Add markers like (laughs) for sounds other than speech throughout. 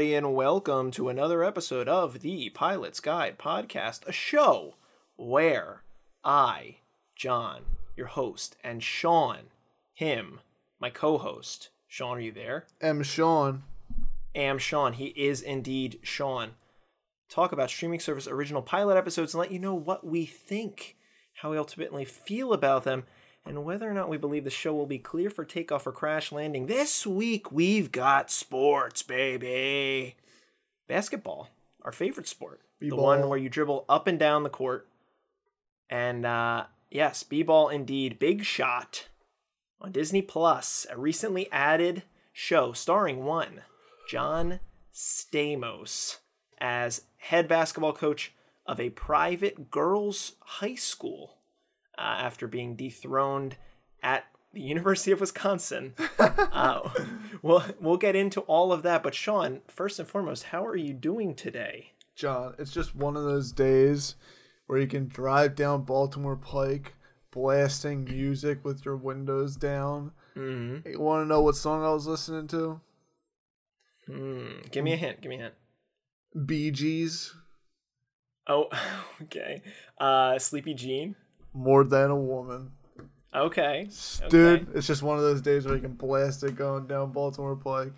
everybody, and welcome to another episode of the Pilot's Guide podcast, a show where I, John, your host, and Sean, him, my co host, Sean, are you there? Am Sean. Am Sean. He is indeed Sean. Talk about streaming service original pilot episodes and let you know what we think, how we ultimately feel about them, and whether or not we believe the show will be clear for takeoff or crash landing. This week we've got sports, baby. Basketball, our favorite sport. The B-ball. one where you dribble up and down the court. And uh yes, B-ball indeed. Big shot on Disney Plus, a recently added show starring one John Stamos as head basketball coach of a private girls' high school uh, after being dethroned at the University of Wisconsin. (laughs) uh, we'll, we'll get into all of that. But, Sean, first and foremost, how are you doing today? John, it's just one of those days where you can drive down Baltimore Pike blasting music with your windows down. Mm-hmm. You want to know what song I was listening to? Mm, give me a hint. Give me a hint. Bee Gees, Oh, (laughs) okay. Uh, Sleepy Jean. More Than a Woman. Okay. Dude, Okay. it's just one of those days where you can blast it going down Baltimore Pike.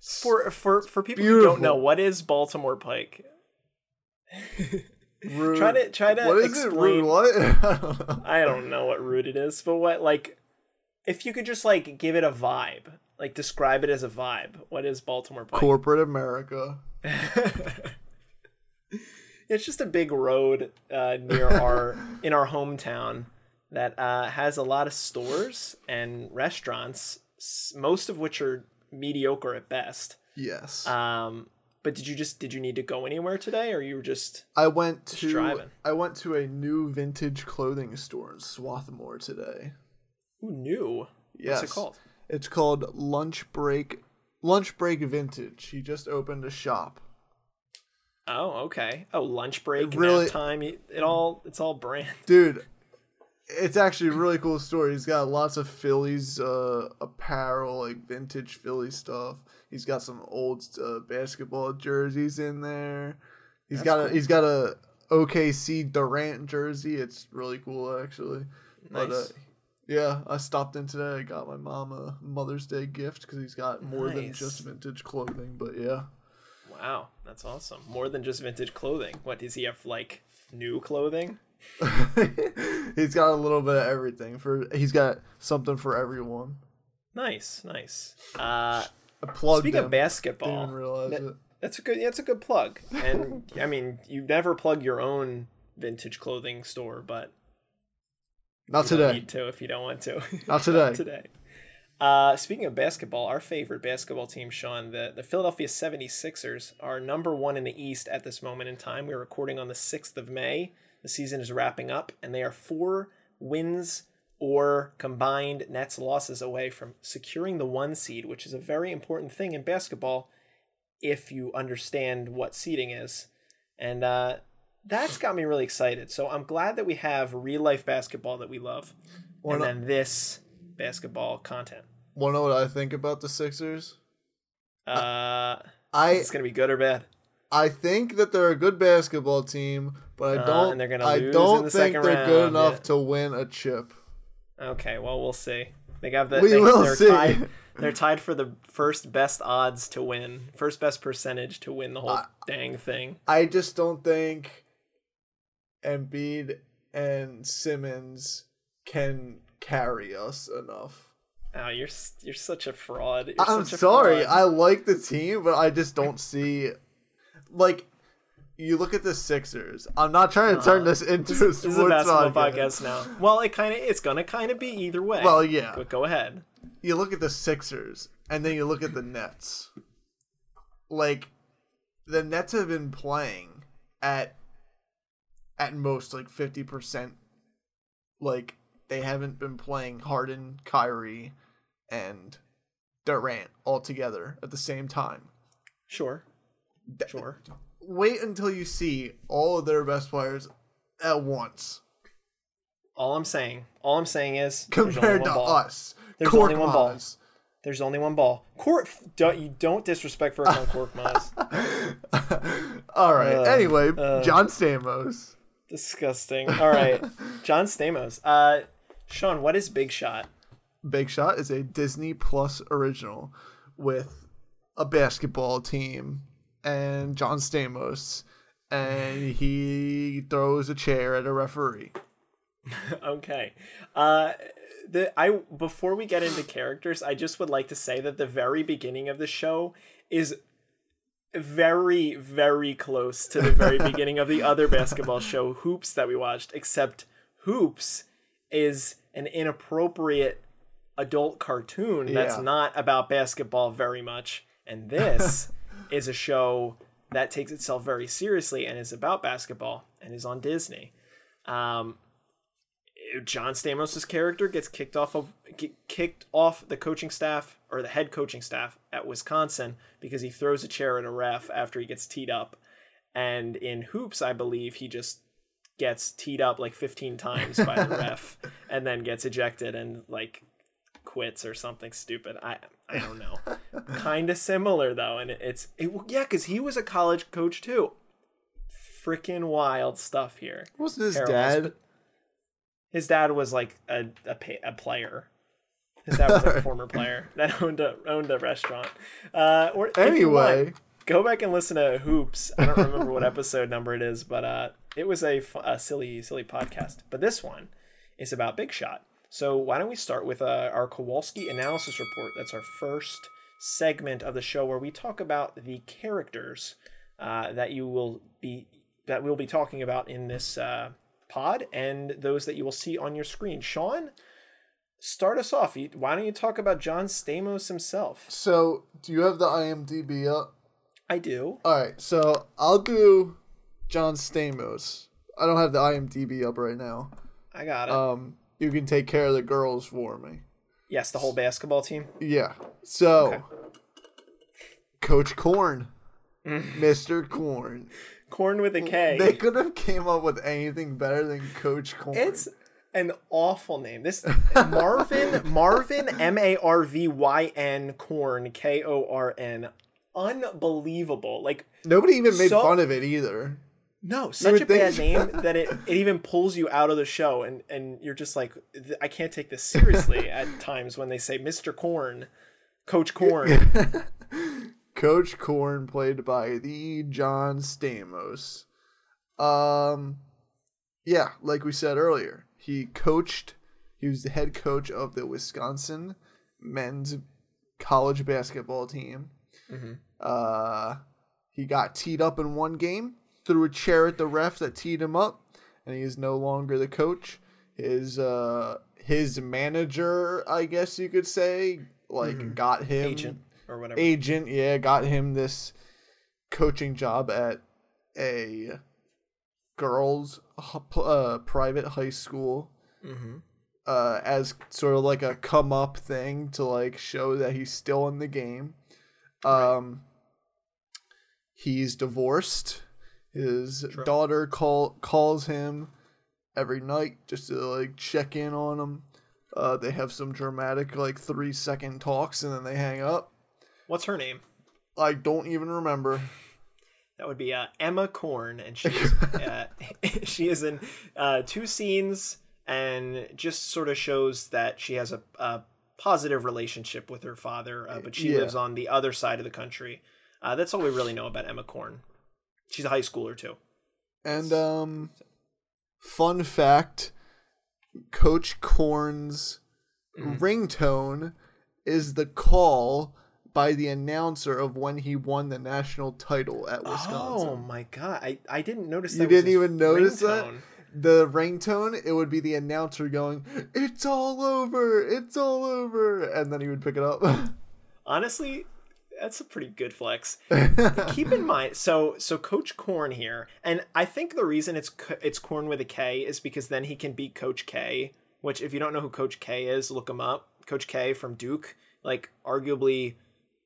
For for for people who don't know, what is Baltimore Pike? Rude. (laughs) Try to try to What is explain. it? Rude what? I don't know. I don't know what root it is, but what like if you could just like give it a vibe, like describe it as a vibe. What is Baltimore Pike? Corporate America. (laughs) it's just a big road uh, near our (laughs) in our hometown that uh, has a lot of stores and restaurants, most of which are mediocre at best. Yes. Um, but did you just did you need to go anywhere today, or you were just I went to driving. I went to a new vintage clothing store in Swarthmore today. who knew? Yes. What's it called? It's called Lunch Break Lunch Break Vintage. He just opened a shop. Oh, okay. Oh, lunch break, It really- time. It all it's all brand. (laughs) Dude, it's actually a really cool story. He's got lots of Phillies uh, apparel, like vintage Philly stuff. He's got some old uh, basketball jerseys in there. He's That's got a cool. he's got a OKC Durant jersey. It's really cool actually. Nice. But uh, yeah, I stopped in today. I got my mom a Mother's Day gift because he's got more than just vintage clothing. But yeah, Wow, that's awesome. More than just vintage clothing. What does he have? Like new clothing? (laughs) he's got a little bit of everything. For he's got something for everyone. Nice, nice. Uh, I plugged speaking of Didn't basketball, realize that- it. that's a good. That's a good plug. And (laughs) I mean, you never plug your own vintage clothing store, but Not you don't today. need to if you don't want to. Not today. (laughs) today. Uh, speaking of basketball, our favorite basketball team, Sean, the, the Philadelphia 76ers, are number one in the East at this moment in time. We're recording on the 6th of May. The season is wrapping up, and they are four wins or combined nets losses away from securing the one seed, which is a very important thing in basketball if you understand what seeding is. And uh, that's got me really excited. So I'm glad that we have real life basketball that we love, Why and then this basketball content. Want to know what I think about the Sixers? Uh, I it's gonna be good or bad. I think that they're a good basketball team, but I Uh, don't. gonna I lose in don't the think they're good enough yeah. to win a chip. Okay, well we'll see. They got the We they, will they're see. tied. (laughs) They're tied for the first best odds to win, first best percentage to win the whole I- dang thing. I just don't think Embiid and Simmons can carry us enough. Oh, you're you're such a fraud. You're I'm such a sorry. fraud. I like the team, but I just don't see like you look at the Sixers. I'm not trying to turn uh-huh. this into a This is a basketball podcast. podcast now. Well, it kind of it's gonna kind of be either way. Well, yeah. But go ahead. You look at the Sixers and then you look at the Nets. Like the Nets have been playing at at most like 50% like they haven't been playing Harden, Kyrie and Durant all together at the same time. Sure. Sure. Wait until you see all of their best players at once All I'm saying, all I'm saying is compared to ball. us. There's only one ball. Korkmaz. There's only one ball. Court, don't you don't disrespect first on Korkmaz. (laughs) All right. Uh, anyway, uh. John Stamos. Disgusting. All right, (laughs) John Stamos. Uh, Sean, what is Big Shot? Big Shot is a Disney Plus original with a basketball team and John Stamos, and (laughs) he throws a chair at a referee. (laughs) okay. Uh the I before we get into characters, I just would like to say that the very beginning of the show is very very close to the very (laughs) beginning of the other basketball show Hoops that we watched, except Hoops is an inappropriate adult cartoon that's Yeah. not about basketball very much. And this (laughs) is a show that takes itself very seriously and is about basketball and is on Disney. Um, John Stamos' character gets kicked off of kicked off the coaching staff or the head coaching staff at Wisconsin because he throws a chair at a ref after he gets teed up. And in hoops, I believe he just gets teed up like 15 times by the (laughs) ref and then gets ejected and like quits or something stupid. I I don't know. (laughs) kind of similar though, and it's it, yeah, because he was a college coach too. Freaking wild stuff here. Wasn't his Terrible. dad? His dad was like a a, pa- a player. His dad was like a former (laughs) player that owned a owned a restaurant. Uh, or if you want, Anyway, go back and listen to Hoops. I don't remember what episode number it is, but uh, it was a, a silly, silly podcast. But this one is about Big Shot. So why don't we start with uh, our Kowalski analysis report? That's our first segment of the show where we talk about the characters uh, that you will be that we'll be talking about in this uh, pod and those that you will see on your screen. Sean, start us off. Why don't you talk about John Stamos himself? so do you have the IMDb up? I do. All right, so I'll do John Stamos. I don't have the IMDb up right now. I got it. Um, you can take care of the girls for me. yes, the whole basketball team. Yeah. So, Okay. Coach Korn, Mr. Korn. Korn with a K. They could have came up with anything better than Coach Korn. It's an awful name. This Marvyn Marvyn M A R V Y N Korn K O R N. Unbelievable. Like nobody even made so- fun of it either. no, such a bad name that it, (laughs) it even pulls you out of the show and and you're just like I can't take this seriously (laughs) at times when they say Mr. Korn, Coach Korn. (laughs) Coach Korn, played by the John Stamos. Um, yeah, like we said earlier, he coached. He was the head coach of the Wisconsin men's college basketball team. Mhm. Uh, he got teed up in one game, threw a chair at the ref that teed him up, and he is no longer the coach. His uh, his manager, I guess you could say, like got him Agent or whatever. agent, yeah, got him this coaching job at a girls' uh, private high school hmm uh, as sort of like a come up thing to like show that he's still in the game. Um, he's divorced. His True. daughter call calls him every night just to like check in on him. Uh, they have some dramatic like three second talks and then they hang up. What's her name? I don't even remember. That would be uh, Emma Korn, and she's (laughs) uh, (laughs) she is in uh, two scenes, and just sort of shows that she has a, a positive relationship with her father, uh, but she Yeah. lives on the other side of the country. Uh, that's all we really know about Emma Korn. She's a high schooler too. And um, fun fact: Coach Korn's Mm-hmm. ringtone is the call by the announcer of when he won the national title at Wisconsin. Oh my god, I, I didn't notice. You that was didn't his even notice that? The ringtone, it would be the announcer going, "It's all over, it's all over," and then he would pick it up. (laughs) Honestly, that's a pretty good flex. (laughs) Keep in mind, so so Coach Korn here, and I think the reason it's it's Korn with a K is because then he can beat Coach K. Which, if you don't know who Coach K is, look him up. Coach K from Duke, like arguably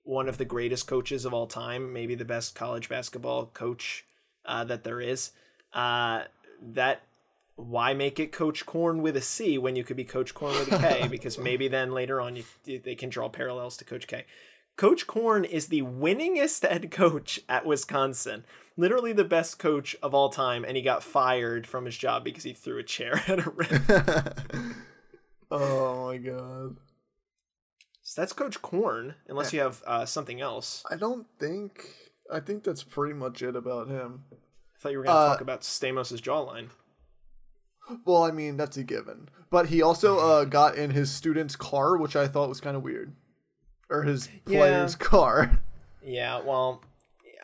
one of the greatest coaches of all time, maybe the best college basketball coach uh, that there is. Uh, that why make it Coach Corn with a C when you could be Coach Korn with a K? (laughs) because maybe then later on you, they can draw parallels to Coach K. Coach Korn is the winningest head coach at Wisconsin. Literally the best coach of all time, and he got fired from his job because he threw a chair (laughs) at a ref. (laughs) oh my god. So that's Coach Korn, unless you have uh, something else. I don't think. I think that's pretty much it about him. I thought you were going to Uh, talk about Stamos's jawline. Well, I mean that's a given. But he also uh, (laughs) got in his student's car, which I thought was kind of weird, or his player's car. Yeah, well,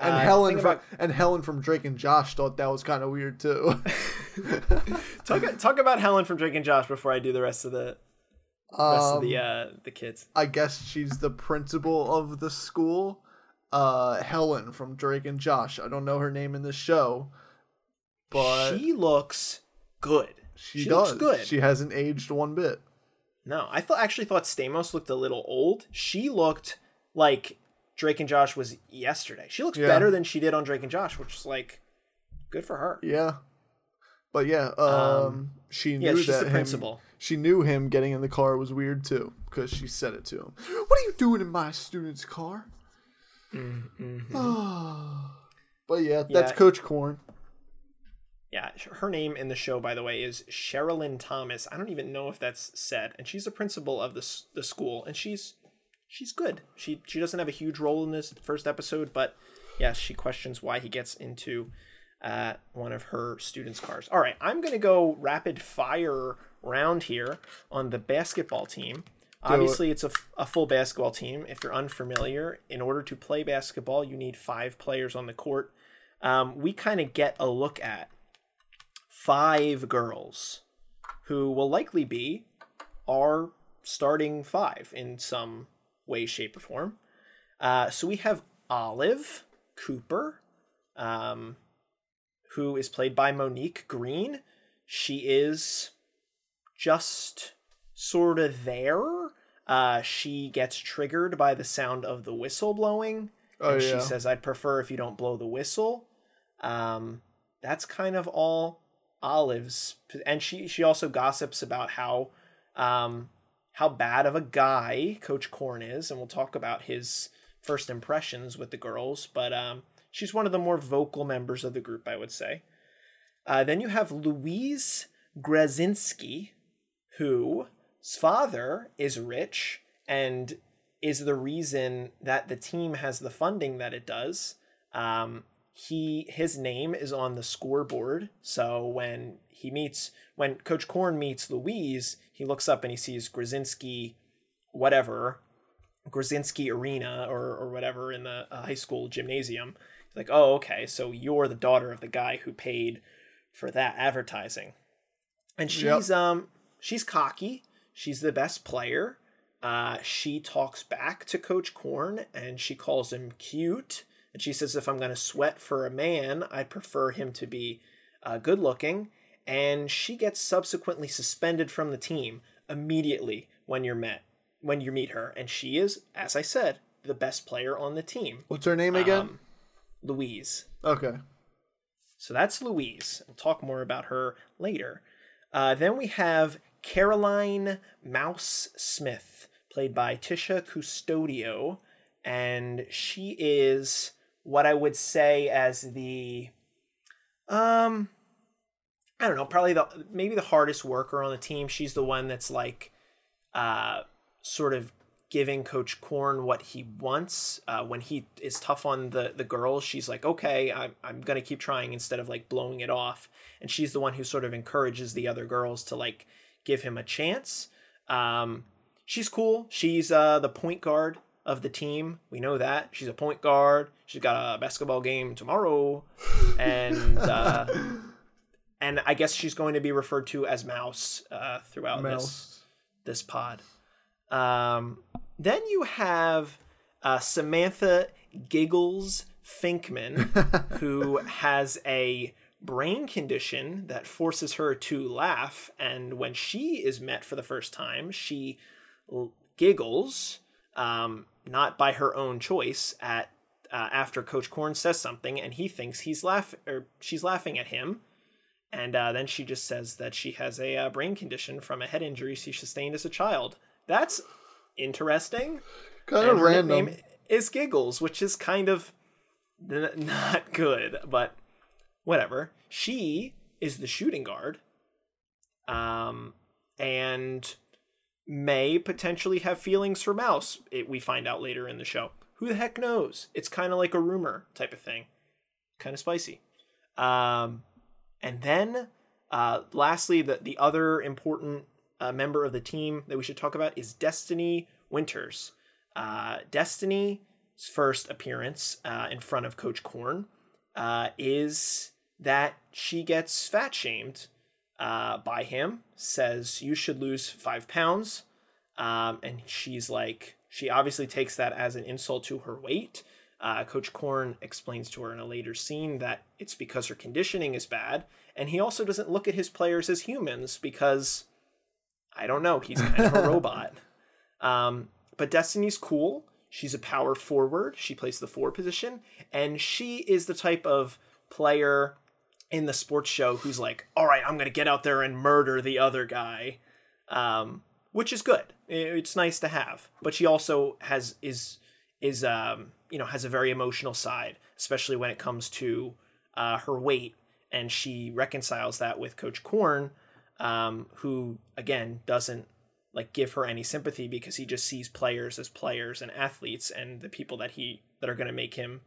And uh, Helen from about- and Helen from Drake and Josh thought that was kind of weird too. (laughs) talk talk about Helen from Drake and Josh before I do the rest of the rest of Um, the uh, the kids. I guess she's the principal of the school. Uh, Helen from Drake and Josh. I don't know her name in the show, but she looks good. she, she does. looks good. She hasn't aged one bit. No, I thought actually thought Stamos looked a little old. She looked like Drake and Josh was yesterday. She looks Yeah. better than she did on Drake and Josh, which is like good for her. Yeah, but yeah, um, she knew Yeah, she's that the him- principal. She knew him getting in the car was weird too, because she said it to him. What are you doing in my student's car? (sighs) but yeah, that's Mm-hmm. Yeah. Coach Korn. Yeah, her name in the show, by the way, is Sherilyn Thomas. I don't even know if that's said, and she's the principal of the the school, and she's she's good. She she doesn't have a huge role in this first episode, but yes, she questions why he gets into uh, one of her students' cars. All right, I'm gonna go rapid fire round here on the basketball team. Obviously, it's a, a full basketball team. If you're unfamiliar, in order to play basketball, you need five players on the court. Um, we kind of get a look at five girls who will likely be our starting five in some way, shape, or form. Uh, so we have Olive Cooper, um, who is played by Monique Green. She is just sort of there. Uh, she gets triggered by the sound of the whistle blowing. Oh, and yeah. she says, I'd prefer if you don't blow the whistle. Um, that's kind of all Olive's. And she, she also gossips about how, um, how bad of a guy Coach Korn is. And we'll talk about his first impressions with the girls. But um, she's one of the more vocal members of the group, I would say. Uh, then you have Louise Gruzinski, whose father is rich and is the reason that the team has the funding that it does. Um, he his name is on the scoreboard, so when he meets when Coach Korn meets Louise, he looks up and he sees Gruzinski, whatever, Gruzinski Arena or or whatever in the uh, high school gymnasium. He's like, oh okay, so you're the daughter of the guy who paid for that advertising, and she's um she's cocky. She's the best player. Uh, she talks back to Coach Korn and she calls him cute. And she says, if I'm going to sweat for a man, I'd prefer him to be uh, good looking. And she gets subsequently suspended from the team immediately when you're met when you meet her. And she is, as I said, the best player on the team. What's her name again? Um, Louise. okay. So that's Louise. We'll talk more about her later. Uh, then we have Caroline Mouse Smith, played by Tisha Custodio, and she is what I would say as the um I don't know, probably the maybe the hardest worker on the team. She's the one that's like uh sort of giving Coach Korn what he wants. Uh, when he is tough on the the girls, she's like, okay, I'm I'm gonna keep trying instead of like blowing it off. And she's the one who sort of encourages the other girls to like give him a chance. Um, she's cool. She's uh the point guard of the team. We know that she's a point guard. She's got a basketball game tomorrow, (laughs) and uh, and I guess she's going to be referred to as Mouse uh, throughout this this pod. Um, then you have uh, Samantha Giggles Finkman, (laughs) who has a brain condition that forces her to laugh. And when she is met for the first time, she l- giggles, um, not by her own choice, at uh, after Coach Korn says something, and he thinks he's laugh or she's laughing at him And uh, then she just says that she has a uh, brain condition from a head injury she sustained as a child. That's interesting. Kind of random. nickname is Giggles, which is kind of n- (laughs) not good, but whatever. She is the shooting guard, um, and may potentially have feelings for Mouse. It, we find out later in the show. Who the heck knows? It's kind of like a rumor type of thing, kind of spicy. Um, and then, uh, lastly, the the other important uh, member of the team that we should talk about is Destiny Winters. Uh, Destiny's first appearance uh, in front of Coach Korn uh, is that she gets fat shamed uh, by him, says you should lose five pounds. Um, and she's like, she obviously takes that as an insult to her weight. Uh, Coach Korn explains to her in a later scene that it's because her conditioning is bad. And he also doesn't look at his players as humans because, I don't know, he's kind of a (laughs) robot. Um, but Destiny's cool. She's a power forward. She plays the four position. And she is the type of player in the sports show who's like, all right, I'm going to get out there and murder the other guy. Um, which is good. It's nice to have. But she also has, is, is, um, you know, has a very emotional side, especially when it comes to uh, her weight. And she reconciles that with Coach Korn, um, who, again, doesn't like give her any sympathy because he just sees players as players and athletes and the people that he that are going to make him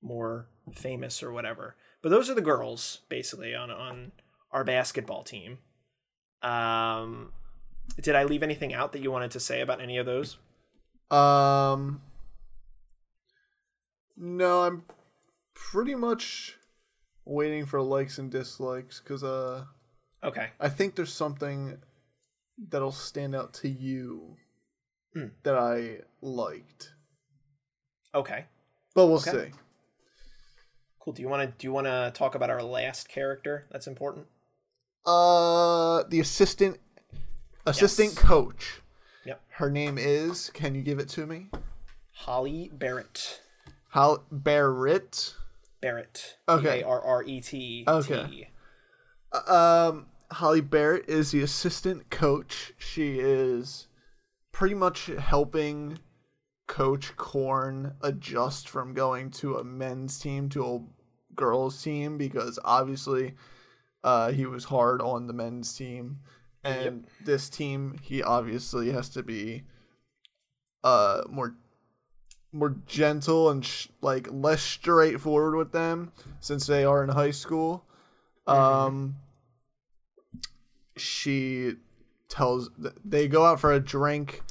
more famous or whatever. But those are the girls basically on on our basketball team. Um did I leave anything out that you wanted to say about any of those? Um, no, I'm pretty much waiting for likes and dislikes because uh, Okay. I think there's something that'll stand out to you Hmm. that I liked, Okay. but we'll Okay. see. Cool. Do you want to do you want to talk about our last character that's important? Uh, the assistant assistant Yes. coach. Yep. Her name is. Can you give it to me? Holly Barrett. How Barrett. Barrett. Okay. R R E T. Okay. Um, Holly Barrett is the assistant coach. She is pretty much helping Coach Korn adjust from going to a men's team to a girls team because obviously uh, he was hard on the men's team. And this team, he obviously has to be uh more more gentle and sh- like less straightforward with them since they are in high school. Um, she tells th- they go out for a drink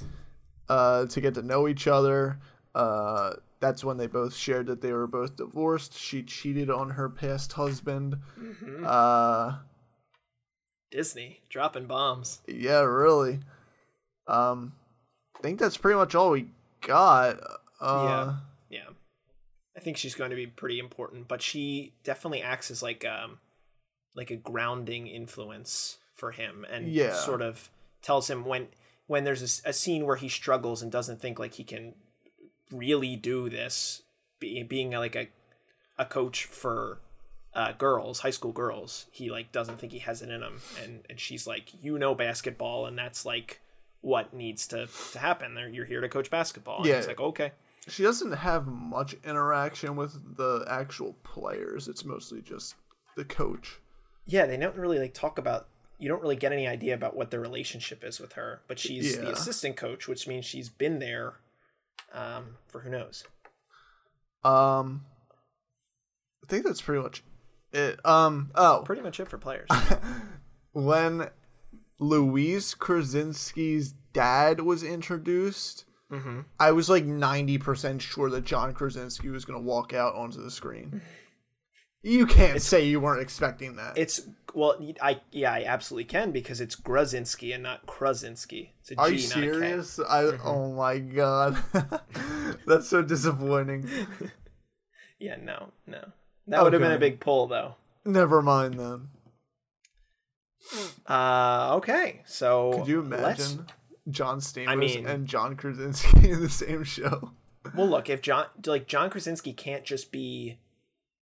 uh, to get to know each other. Uh, that's when they both shared that they were both divorced. She cheated on her past husband. Uh, Disney dropping bombs. yeah, really. Um, I think that's pretty much all we got. Uh, Yeah. Yeah. I think she's going to be pretty important, but she definitely acts as like um like a grounding influence for him and Yeah. sort of tells him when when there's a scene where he struggles and doesn't think like he can really do this be, being like a a coach for uh, girls, high school girls, he like doesn't think he has it in him, and and she's like, you know basketball, and that's like what needs to to happen. There, you're here to coach basketball. And Yeah. he's like, okay, She doesn't have much interaction with the actual players. It's mostly just the coach. yeah, they don't really like talk about. You don't really get any idea about what their relationship is with her, but she's the assistant coach, which means she's been there um, for who knows. Um, I think that's pretty much it. Um, oh, Pretty much it for players. (laughs) when Louise Krasinski's dad was introduced, hmm I was like 90% sure that John Krasinski was going to walk out onto the screen. You can't say you weren't expecting that. It's well, I yeah, I absolutely can because it's Gruzinski and not Krasinski. It's a G, Are you not a K. serious? I oh my god. (laughs) That's so disappointing. (laughs) Yeah, no, no. That would have been a big pull, though. Never mind then. Uh, okay, so Could you let's- imagine John Stamos I mean- and John Krasinski (laughs) in the same show? Well, look, if John like John Krasinski can't just be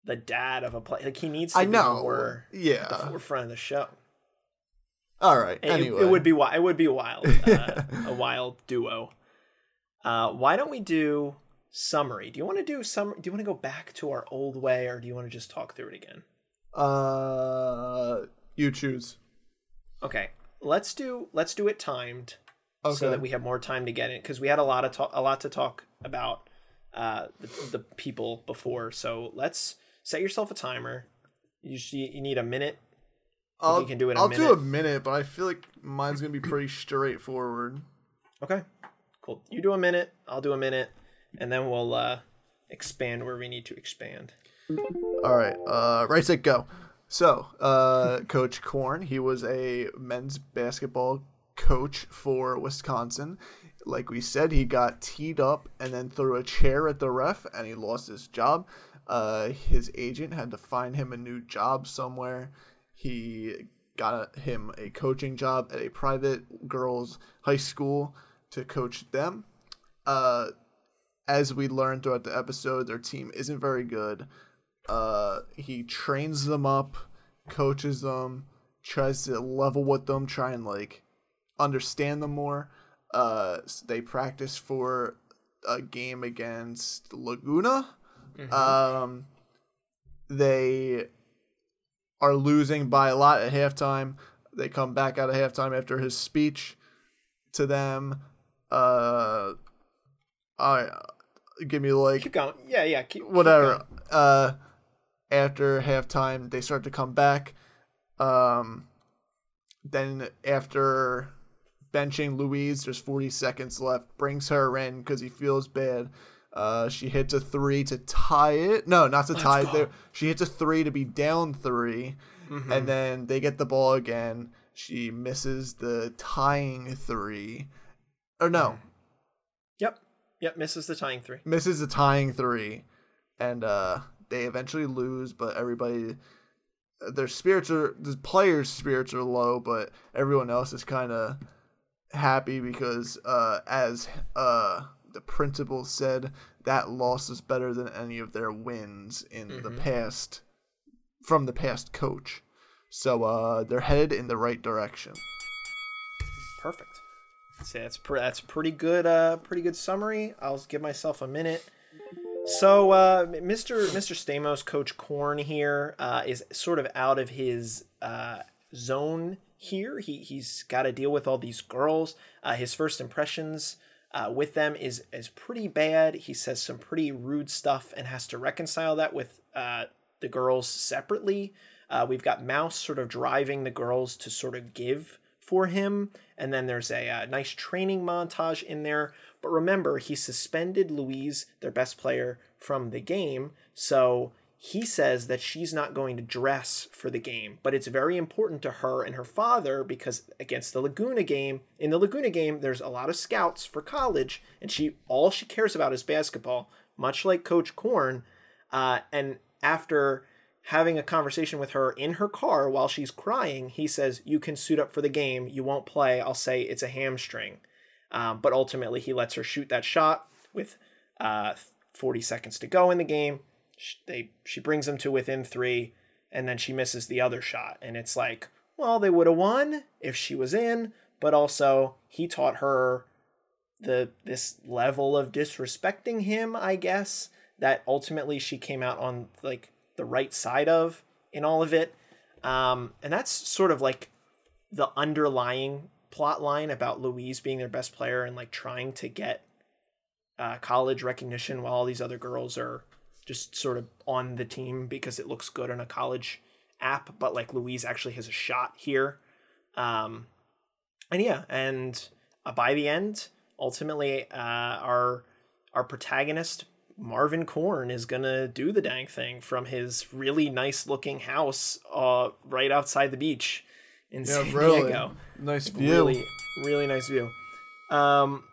the dad of a play. Like he needs to I be know. more at the forefront of the show. All right. It, Anyway, it would be wild. it would be wild, uh, (laughs) a wild duo. Uh, why don't we do summary? Do you want to do some? Do you want to go back to our old way, or do you want to just talk through it again? Uh, you choose. Okay, let's do let's do it timed Okay. so that we have more time to get in because we had a lot of talk, a lot to talk about uh, the, the people before. So let's set yourself a timer. You you need a minute. I'll, you can do it in a I'll do minute. a minute, but I feel like mine's gonna be pretty straightforward. Okay, cool. You do a minute. I'll do a minute, and then we'll uh, expand where we need to expand. All right. Uh, right, set, go. So, uh, (laughs) Coach Korn, he was a men's basketball coach for Wisconsin. Like we said, he got teed up and then threw a chair at the ref, and he lost his job. Uh, his agent had to find him a new job somewhere. He got him a coaching job at a private girls' high school to coach them. Uh, as we learned throughout the episode, their team isn't very good. Uh, he trains them up, coaches them, tries to level with them, try and like understand them more. Uh, s- they practice for a game against Laguna. Um, they are losing by a lot at halftime. They come back out of halftime after his speech to them. Uh, I give me like Keep going. Yeah, yeah. Keep, keep whatever. going. Uh, after halftime, they start to come back. Um, then after benching Louise, there's 40 seconds left. Brings her in because he feels bad. Uh, she hits a three to tie it. No, not to tie it. go. She hits a three to be down 3 Mm-hmm. and then they get the ball again. She misses the tying three, or no, Yep. Yep. Misses the tying three. misses the tying three, and uh, they eventually lose. But everybody, their spirits are the players' spirits are low, but everyone else is kind of happy because, uh, as uh, the principal said, that loss is better than any of their wins in the past from the past coach. So uh, they're headed in the right direction. Perfect. So that's pre- that's pretty good. Uh, pretty good summary. I'll give myself a minute. So, uh, Mr. Mr. Stamos, Coach Korn here, uh, is sort of out of his uh, zone here. He he's got to deal with all these girls. Uh, his first impressions uh, with them is is pretty bad. He says some pretty rude stuff and has to reconcile that with uh, the girls separately. Uh, we've got Mouse sort of driving the girls to sort of give for him, and then there's a, uh nice training montage in there. But remember, he suspended Louise, their best player, from the game, so he says that she's not going to dress for the game, but it's very important to her and her father because against the Laguna game, in the Laguna game, there's a lot of scouts for college, and she all she cares about is basketball, much like Coach Korn. Uh, and after having a conversation with her in her car while she's crying, he says, "You can suit up for the game. You won't play. I'll say it's a hamstring." Um, but ultimately, he lets her shoot that shot with uh, 40 seconds to go in the game. She, they she brings them to within three, and then she misses the other shot, and it's like, well, they would have won if she was in, but also he taught her the this level of disrespecting him, I guess, that ultimately she came out on like the right side of in all of it. Um, and that's sort of like the underlying plot line about Louise being their best player and like trying to get uh, college recognition while all these other girls are just sort of on the team because it looks good on a college app, but like Louise actually has a shot here. Um, and yeah, and uh, by the end, ultimately, uh, our our protagonist Marvyn Korn is gonna do the dang thing from his really nice looking house uh, right outside the beach in Yeah, San really. Diego Nice view. really really nice view um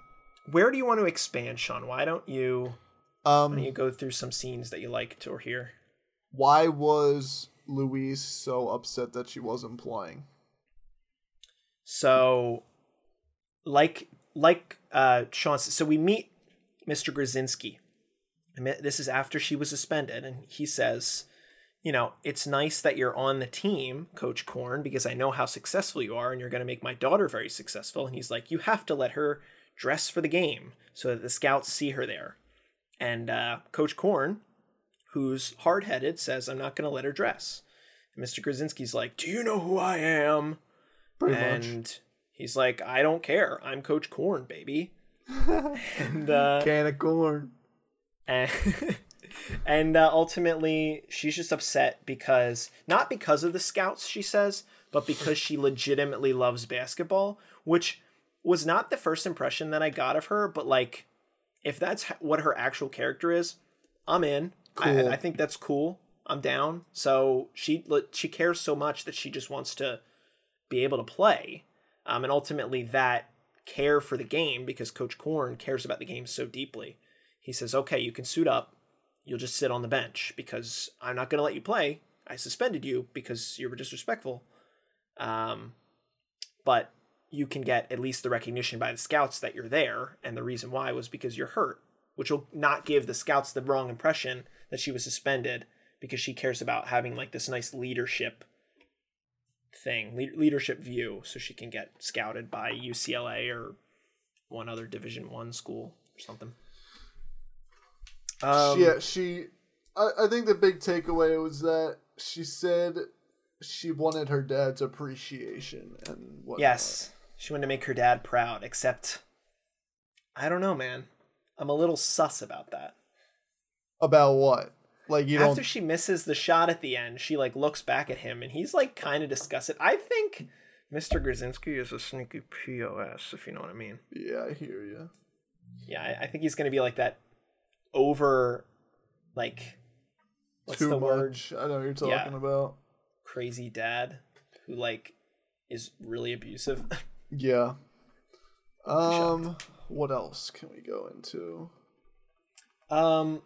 where do you want to expand sean why don't you don't you Um, go through some scenes that you liked or hear why was Louise so upset that she wasn't playing? so like like uh sean so we meet mr gruzinski this is after she was suspended and he says you know, it's nice that you're on the team, Coach Korn, because I know how successful you are and you're going to make my daughter very successful. And he's like, you have to let her dress for the game so that the scouts see her there. And uh, Coach Korn, who's hard headed, says, I'm not going to let her dress. And Mr. Krasinski's like, Do you know who I am? Pretty and much. he's like, I don't care. I'm Coach Korn, baby. (laughs) and uh, Can of corn. and (laughs) and uh, ultimately she's just upset because not because of the scouts she says but because she legitimately loves basketball which was not the first impression that i got of her but like if that's what her actual character is i'm in Cool. I, I think that's cool i'm down so she she cares so much that she just wants to be able to play um, and ultimately that care for the game because coach korn cares about the game so deeply he says, okay, you can suit up. You'll just sit on the bench because I'm not going to let you play. I suspended you because you were disrespectful. Um, but you can get at least the recognition by the scouts that you're there. And the reason why was because you're hurt, which will not give the scouts the wrong impression that she was suspended because she cares about having like this nice leadership thing, le- leadership view, so she can get scouted by UCLA or one other Division One school or something. Um, yeah, she. I, I think the big takeaway was that she said she wanted her dad's appreciation and what. Yes, she wanted to make her dad proud. Except, I don't know, man. I'm a little sus about that. About what? Like you know After don't. she misses the shot at the end, she like looks back at him, and he's like kind of disgusted. I think Mr. Gruzinski is a sneaky pos, if you know what I mean. Yeah, I hear you. Yeah, I, I think he's gonna be like that over, like, what's Too the much. word? I know what you're talking Yeah. about. Crazy dad, who like is really abusive. (laughs) Yeah. Um. What else can we go into? um,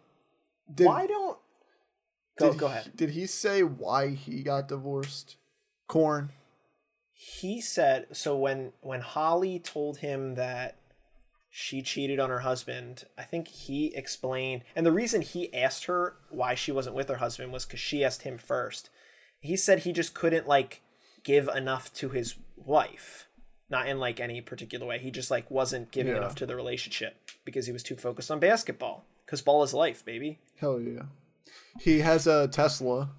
Did, why don't go did go he- ahead? Did he say why he got divorced? Korn. he said so when when holly told him that she cheated on her husband i think he explained and the reason he asked her why she wasn't with her husband was because she asked him first he said he just couldn't like give enough to his wife not in like any particular way he just like wasn't giving Yeah. enough to the relationship because he was too focused on basketball because ball is life baby Hell yeah. He has a Tesla.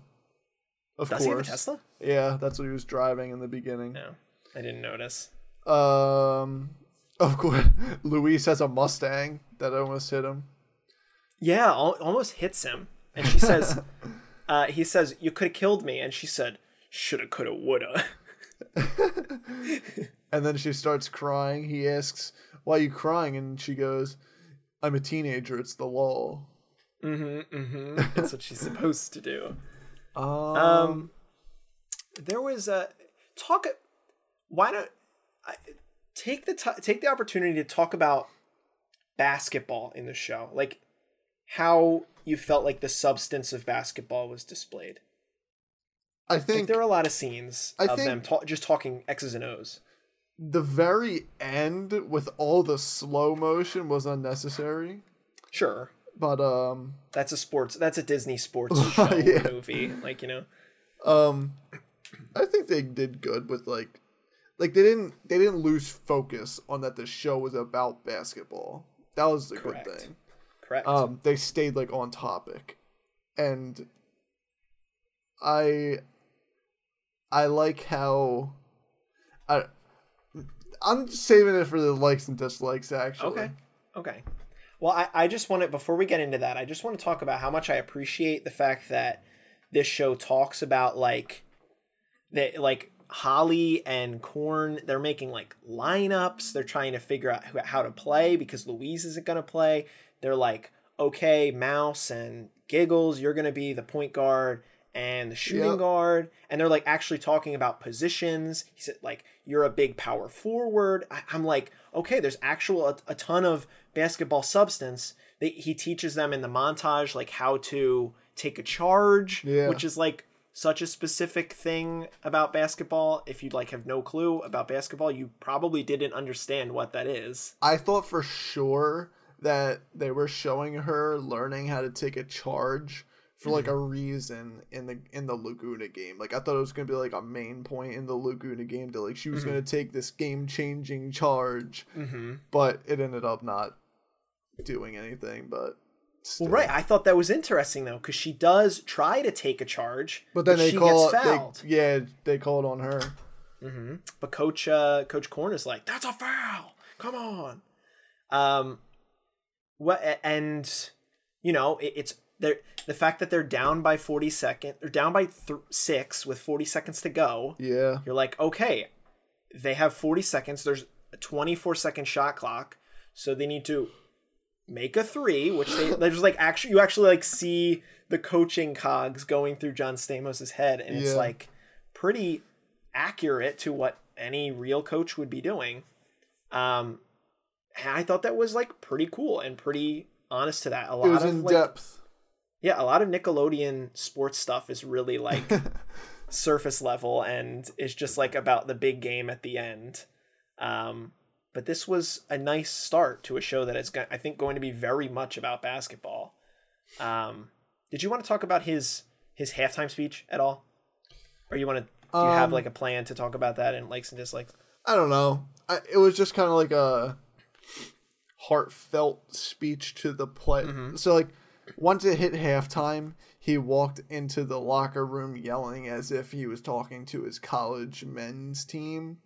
Of does course. he have a tesla Yeah, that's what he was driving in the beginning. no i didn't notice Um, of course, (laughs) Louise has a Mustang that almost hit him. Yeah, al- almost hits him. And she says, (laughs) uh, he says, you could have killed me. And she said, shoulda, coulda, woulda. (laughs) And then she starts crying. He asks, "Why are you crying?" And she goes, "I'm a teenager. It's the law." mm-hmm, mm-hmm. That's what she's supposed to do. (laughs) Um, Um, there was a talk. Why don't I take the ti take the opportunity to talk about basketball in the show, like how you felt like the substance of basketball was displayed. I Like think there were a lot of scenes I of think- them ta- just talking X's and O's. The very end with all the slow motion was unnecessary. Sure, But um, that's a sports. That's a Disney sports (laughs) show Yeah. movie. Like you know. um, I think they did good with like, like they didn't they didn't lose focus on that the show was about basketball. That was the Correct. good thing. Correct. um they stayed like on topic and i i like how i i'm saving it for the likes and dislikes actually okay. Okay. Well, I, I just want to before we get into that, I just want to talk about how much I appreciate the fact that this show talks about like that like Holly and Korn, they're making like lineups. They're trying to figure out who, how to play because Louise isn't going to play. They're like, okay, Mouse and Giggles, you're going to be the point guard and the shooting Yep. guard. And they're like actually talking about positions. He said, like, you're a big power forward. I, I'm like, okay, there's actual a, a ton of basketball substance. They, he teaches them in the montage like how to take a charge, Yeah. which is like such a specific thing about basketball. If you like have no clue about basketball, you probably didn't understand what that is. i thought for sure that they were showing her learning how to take a charge for like a reason in the in the Laguna game. Like I thought it was gonna be like a main point in the Laguna game that like she was gonna take this game changing charge, Mm-hmm. but it ended up not doing anything. But still. Well, right. I thought that was interesting though, because she does try to take a charge, But then they she call gets they, yeah they called on her. hmm But Coach uh, Coach Korn is like, "That's a foul! Come on!" Um, what? And you know, it, it's they're, the fact that they're down by forty second, they're down by th- six with forty seconds to go. Yeah, You're like, okay, they have forty seconds. There's a twenty four second shot clock, so they need to make a three, which they there's like actually you actually like see the coaching cogs going through John Stamos's head, and it's like pretty accurate to what any real coach would be doing. Um, and I thought that was like pretty cool and pretty honest to that. A lot it was of in like, depth. Yeah, a lot of Nickelodeon sports stuff is really like (laughs) surface level and is just like about the big game at the end. Um, but this was a nice start to a show that is, I think, going to be very much about basketball. Um, did you want to talk about his his halftime speech at all, or you want to? Do you have Um, like a plan to talk about that and likes and dislikes? I don't know. I, it was just kind of like a heartfelt speech to the play. So like once it hit halftime, he walked into the locker room yelling as if he was talking to his college men's team.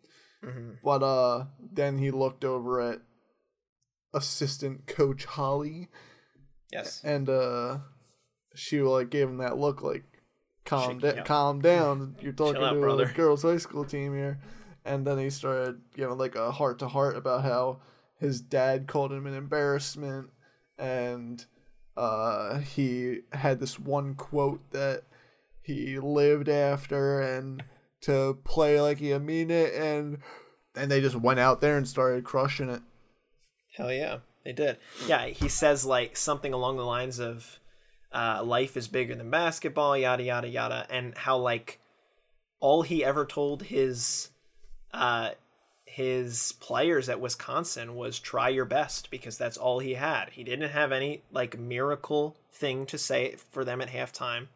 But uh then he looked over at assistant coach Holly Yes. and uh she like gave him that look like calm Shaking da- calm down you're talking out, to brother." a girls high school team here and then he started giving like a heart to heart about how his dad called him an embarrassment and uh he had this one quote that he lived after and to play like he mean it and and they just went out there and started crushing it Hell yeah, they did. Yeah, he says like something along the lines of uh, life is bigger than basketball, yada yada yada, and how like all he ever told his uh, his players at Wisconsin was try your best because that's all he had. He didn't have any like miracle thing to say for them at halftime.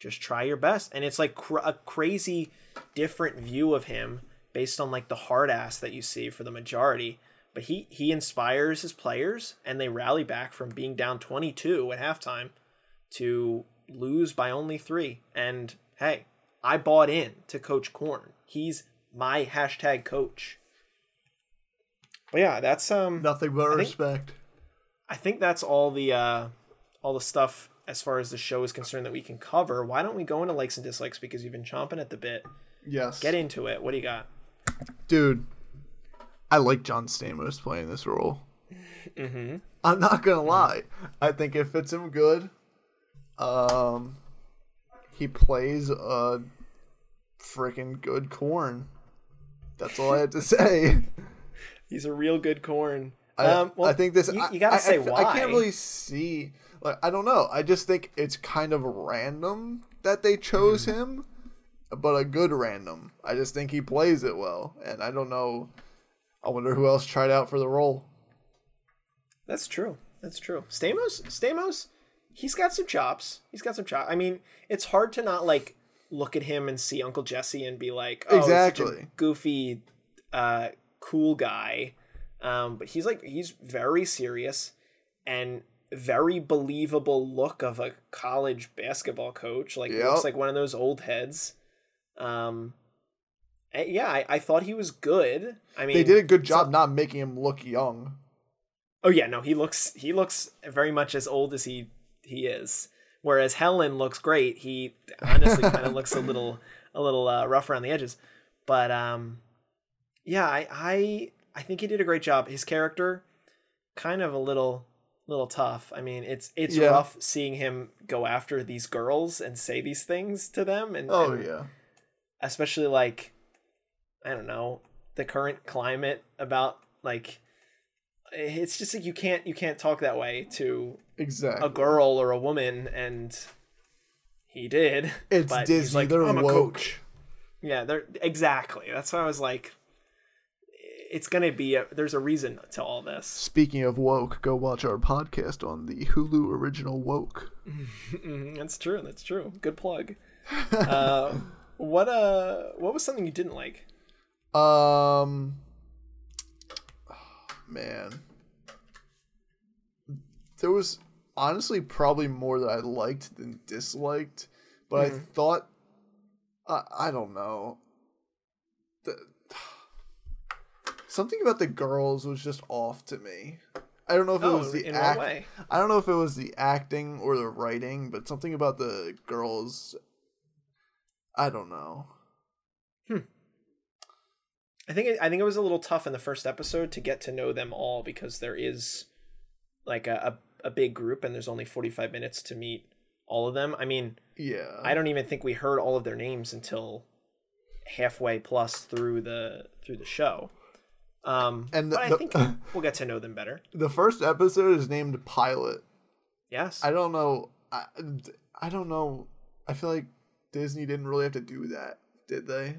Just try your best, and it's like cr- a crazy different view of him based on like the hard ass that you see for the majority but he he inspires his players and they rally back from being down 22 at halftime to lose by only 3 and hey I bought in to coach Korn he's my hashtag coach but yeah that's um nothing but think- respect I think that's all the uh all the stuff as far as the show is concerned that we can cover why don't we go into likes and dislikes because you've been chomping at the bit yes get into it what do you got dude, I like John Stamos playing this role. mm-hmm I'm not gonna lie. I think it fits him good. Um, he plays a freaking good corn. That's all I had to say. (laughs) he's a real good corn I, um, well, I think this. you, you gotta I- say I, why I can't really see. Like I don't know. I just think it's kind of random that they chose Mm-hmm. him, but a good random. I just think he plays it well, and I don't know. I wonder who else tried out for the role. That's true. That's true. Stamos, Stamos, he's got some chops. He's got some chops. I mean, it's hard to not like look at him and see Uncle Jesse and be like, oh, exactly, goofy, uh, cool guy. Um, but he's like he's very serious and very believable look of a college basketball coach. Like Yep. looks like one of those old heads. Um, yeah, I, I thought he was good. I mean, They did a good job not making him look young. Oh yeah, no, he looks he looks very much as old as he he is. Whereas Helen looks great. He honestly kind of (laughs) looks a little a little uh, rough around the edges. But um yeah, I I I think he did a great job. His character kind of a little little tough. I mean, it's it's Yeah. rough seeing him go after these girls and say these things to them and, Oh and yeah. especially like I don't know the current climate about like it's just like you can't you can't talk that way to Exactly. a girl or a woman and he did It's but Disney. like, They're "I'm a woke. coach." yeah they're exactly that's why I was like it's gonna be a, there's a reason to all this. Speaking of woke, go watch our podcast on the Hulu original Woke. (laughs) That's true. That's true. Good plug. uh, (laughs) what uh, what was something you didn't like? Um, man, there was honestly probably more that I liked than disliked, but I thought, I I don't know, the, something about the girls was just off to me. I don't know if it Oh, was the act. I don't know if it was the acting or the writing, but something about the girls. I don't know. I think it, I think it was a little tough in the first episode to get to know them all because there is like a, a, a big group and there's only 45 minutes to meet all of them. I mean, Yeah, I don't even think we heard all of their names until halfway plus through the through the show. Um, And the- but I the- think (laughs) we'll get to know them better. the first episode is named Pilot. Yes. I don't know. I, I don't know. I feel like Disney didn't really have to do that, did they?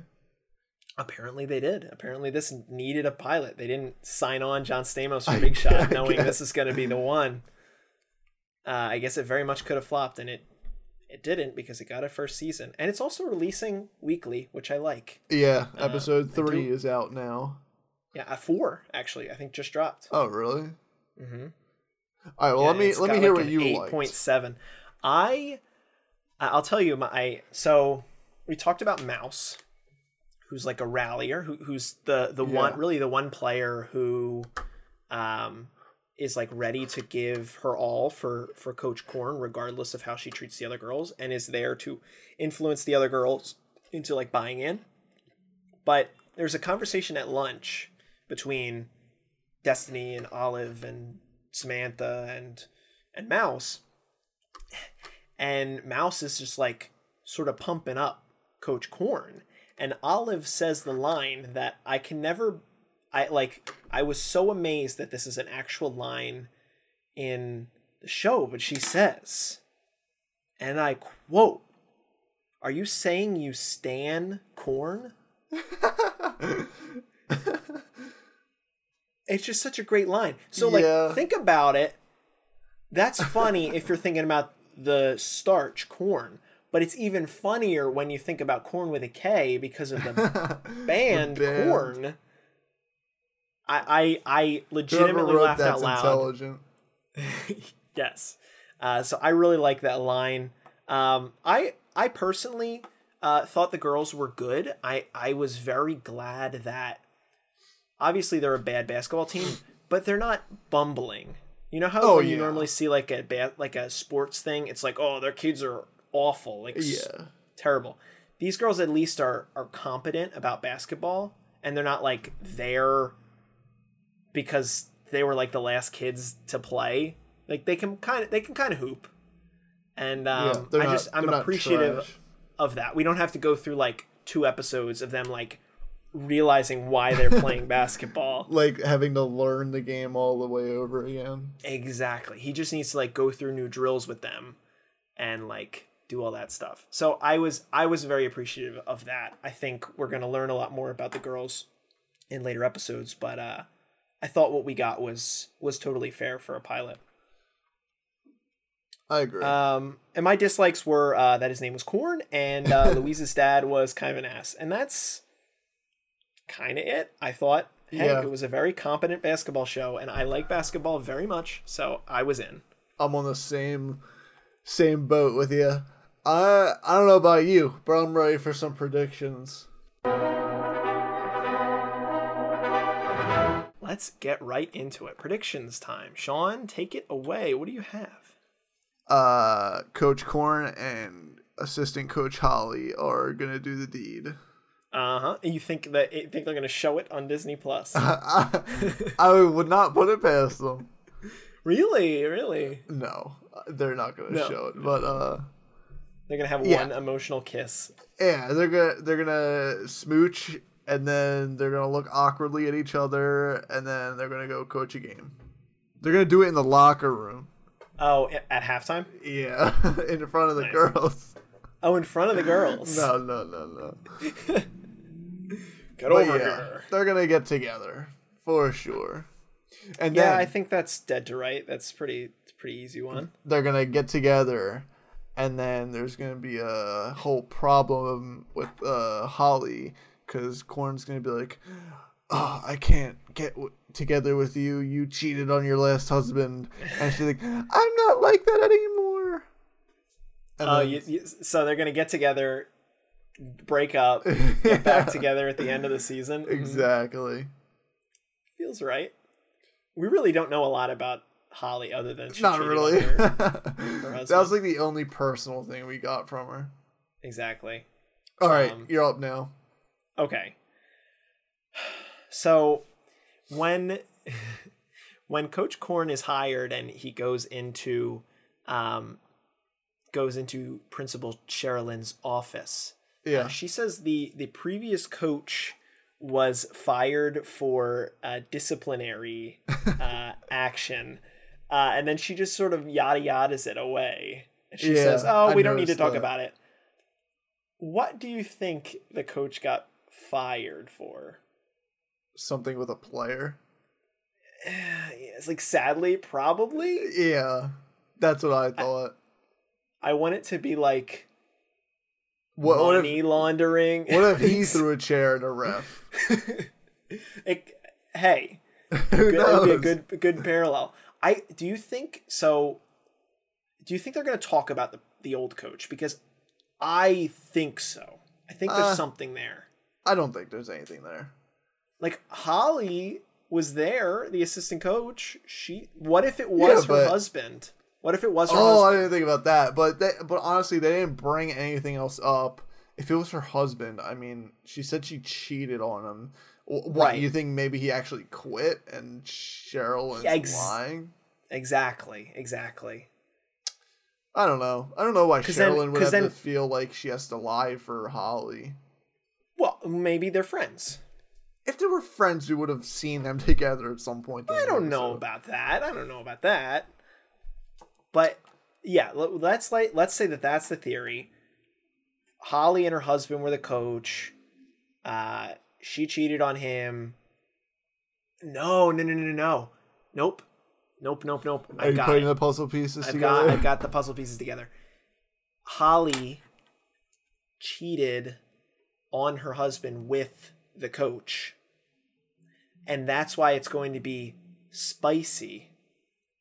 Apparently they did. Apparently this needed a pilot. They didn't sign on John Stamos for Big Shot (laughs) knowing this is going to be the one. Uh, I guess it very much could have flopped, and it it didn't because it got a first season, and it's also releasing weekly, which I like. Yeah, episode I three is out now. Yeah, uh, four actually. I think just dropped. Oh, really? Mm-hmm. All right. Well, Yeah, let me let me hear like what you eight point seven. I I'll tell you my I, so we talked about Mouse, who's like a rallier, who who's the the Yeah. one really the one player who um is like ready to give her all for for Coach Korn, regardless of how she treats the other girls, and is there to influence the other girls into like buying in. But there's a conversation at lunch between Destiny and Olive and Samantha and and Mouse. And Mouse is just like sort of pumping up Coach Korn. And Olive says the line that I can never I like I was so amazed that this is an actual line in the show, but she says, and I quote, Are you saying you stan corn? (laughs) it's just such a great line. So like Yeah. think about it. That's funny if you're thinking about the starch corn, but it's even funnier when you think about corn with a K because of the (laughs) band, band. Korn. I I, I legitimately wrote laughed out loud. intelligent. (laughs) yes. Uh, so I really like that line. Um, I I personally uh, thought the girls were good. I I was very glad that obviously they're a bad basketball team, (laughs) but they're not bumbling. You know how Oh, when you yeah. normally see like a ba- like a sports thing, it's like oh their kids are awful, like Yeah. terrible. These girls at least are are competent about basketball, and they're not like there because they were like the last kids to play. Like they can kind of they can kind of hoop, and um, yeah, I not, just I'm appreciative trash. of that. We don't have to go through like two episodes of them like realizing why they're (laughs) playing basketball. Like having to learn the game all the way over again. Exactly. He just needs to like go through new drills with them and like do all that stuff. So I was I was very appreciative of that. I think we're going to learn a lot more about the girls in later episodes, but uh I thought what we got was was totally fair for a pilot. I agree. Um and my dislikes were uh that his name was Korn and uh (laughs) Louise's dad was kind of an ass. And that's kind of it. I thought hey, Yeah. it was a very competent basketball show and I like basketball very much, so I was in. I'm on the same same boat with you. I I don't know about you, but I'm ready for some predictions. Let's get right into it. Predictions time. Sean, take it away. What do you have? Uh, Coach Korn and assistant Coach Holly are gonna do the deed. Uh huh. You think that you think they're gonna show it on Disney Plus? I, (laughs) I would not put it past them. (laughs) really, really? No, they're not gonna No, show it. But uh, They're gonna have Yeah. one emotional kiss. yeah, they're gonna they're gonna smooch and then they're gonna look awkwardly at each other and then they're gonna go coach a game. They're gonna do it in the locker room. Oh, at halftime? Yeah, (laughs) in front of the Nice. girls. Oh, in front of the girls. (laughs) No, no, no, no. (laughs) Get But over yeah, here. they're gonna get together. for sure. And Yeah, then I think that's dead to right. That's pretty pretty easy one. they're gonna get together, and then there's gonna be a whole problem with uh, Holly because Korn's gonna be like, "Oh, I can't get w- together with you. You cheated on your last husband," and she's like, "I'm not like that anymore." And Oh, then- you, you, so they're gonna get together, break up, get back (laughs) together at the end of the season. Mhm. exactly. Feels right. We really don't know a lot about Holly other than Not really. on (laughs) her. that was like the only personal thing we got from her. Exactly. All right, Um, you're up now. Okay. So when (laughs) when Coach Korn is hired and he goes into um goes into Principal Sherilyn's office, Yeah. she says the the previous coach was fired for uh, disciplinary (laughs) uh, action, uh, and then she just sort of yada yadas it away. She Yeah, says, "Oh, I we don't need to talk that. about it." What do you think the coach got fired for? Something with a player. (sighs) It's like sadly, probably. Yeah. That's what I thought. I want it to be like What, what money if laundering. what if he (laughs) threw a chair at a ref? it, hey, (laughs) good, that would be a good good parallel. I do you think so? Do you think they're going to talk about the the old coach? Because I think so. I think there's Uh, something there. I don't think there's anything there. Like Holly was there, the assistant coach. She. What if it was Yeah, her but- husband? What if it was her Oh, I didn't think about that. But they, but honestly, they didn't bring anything else up. If it was her husband, I mean, she said she cheated on him. Wh- What Right. you think? Maybe he actually quit, and Cheryl is ex- lying. Exactly. Exactly. I don't know. I don't know why then- Sherilyn would have then- to feel like she has to lie for Holly. Well, maybe they're friends. If they were friends, we would have seen them (laughs) together at some point. I don't know about that. I don't know about that. But yeah, let- let's like let's say that that's the theory. Holly and her husband were the coach. Uh, she cheated on him. No, no, no, no, no, nope, nope, nope, nope. Are I you got putting it. the puzzle pieces I've together? got I've got the puzzle pieces together. Holly cheated on her husband with the coach. And that's why it's going to be spicy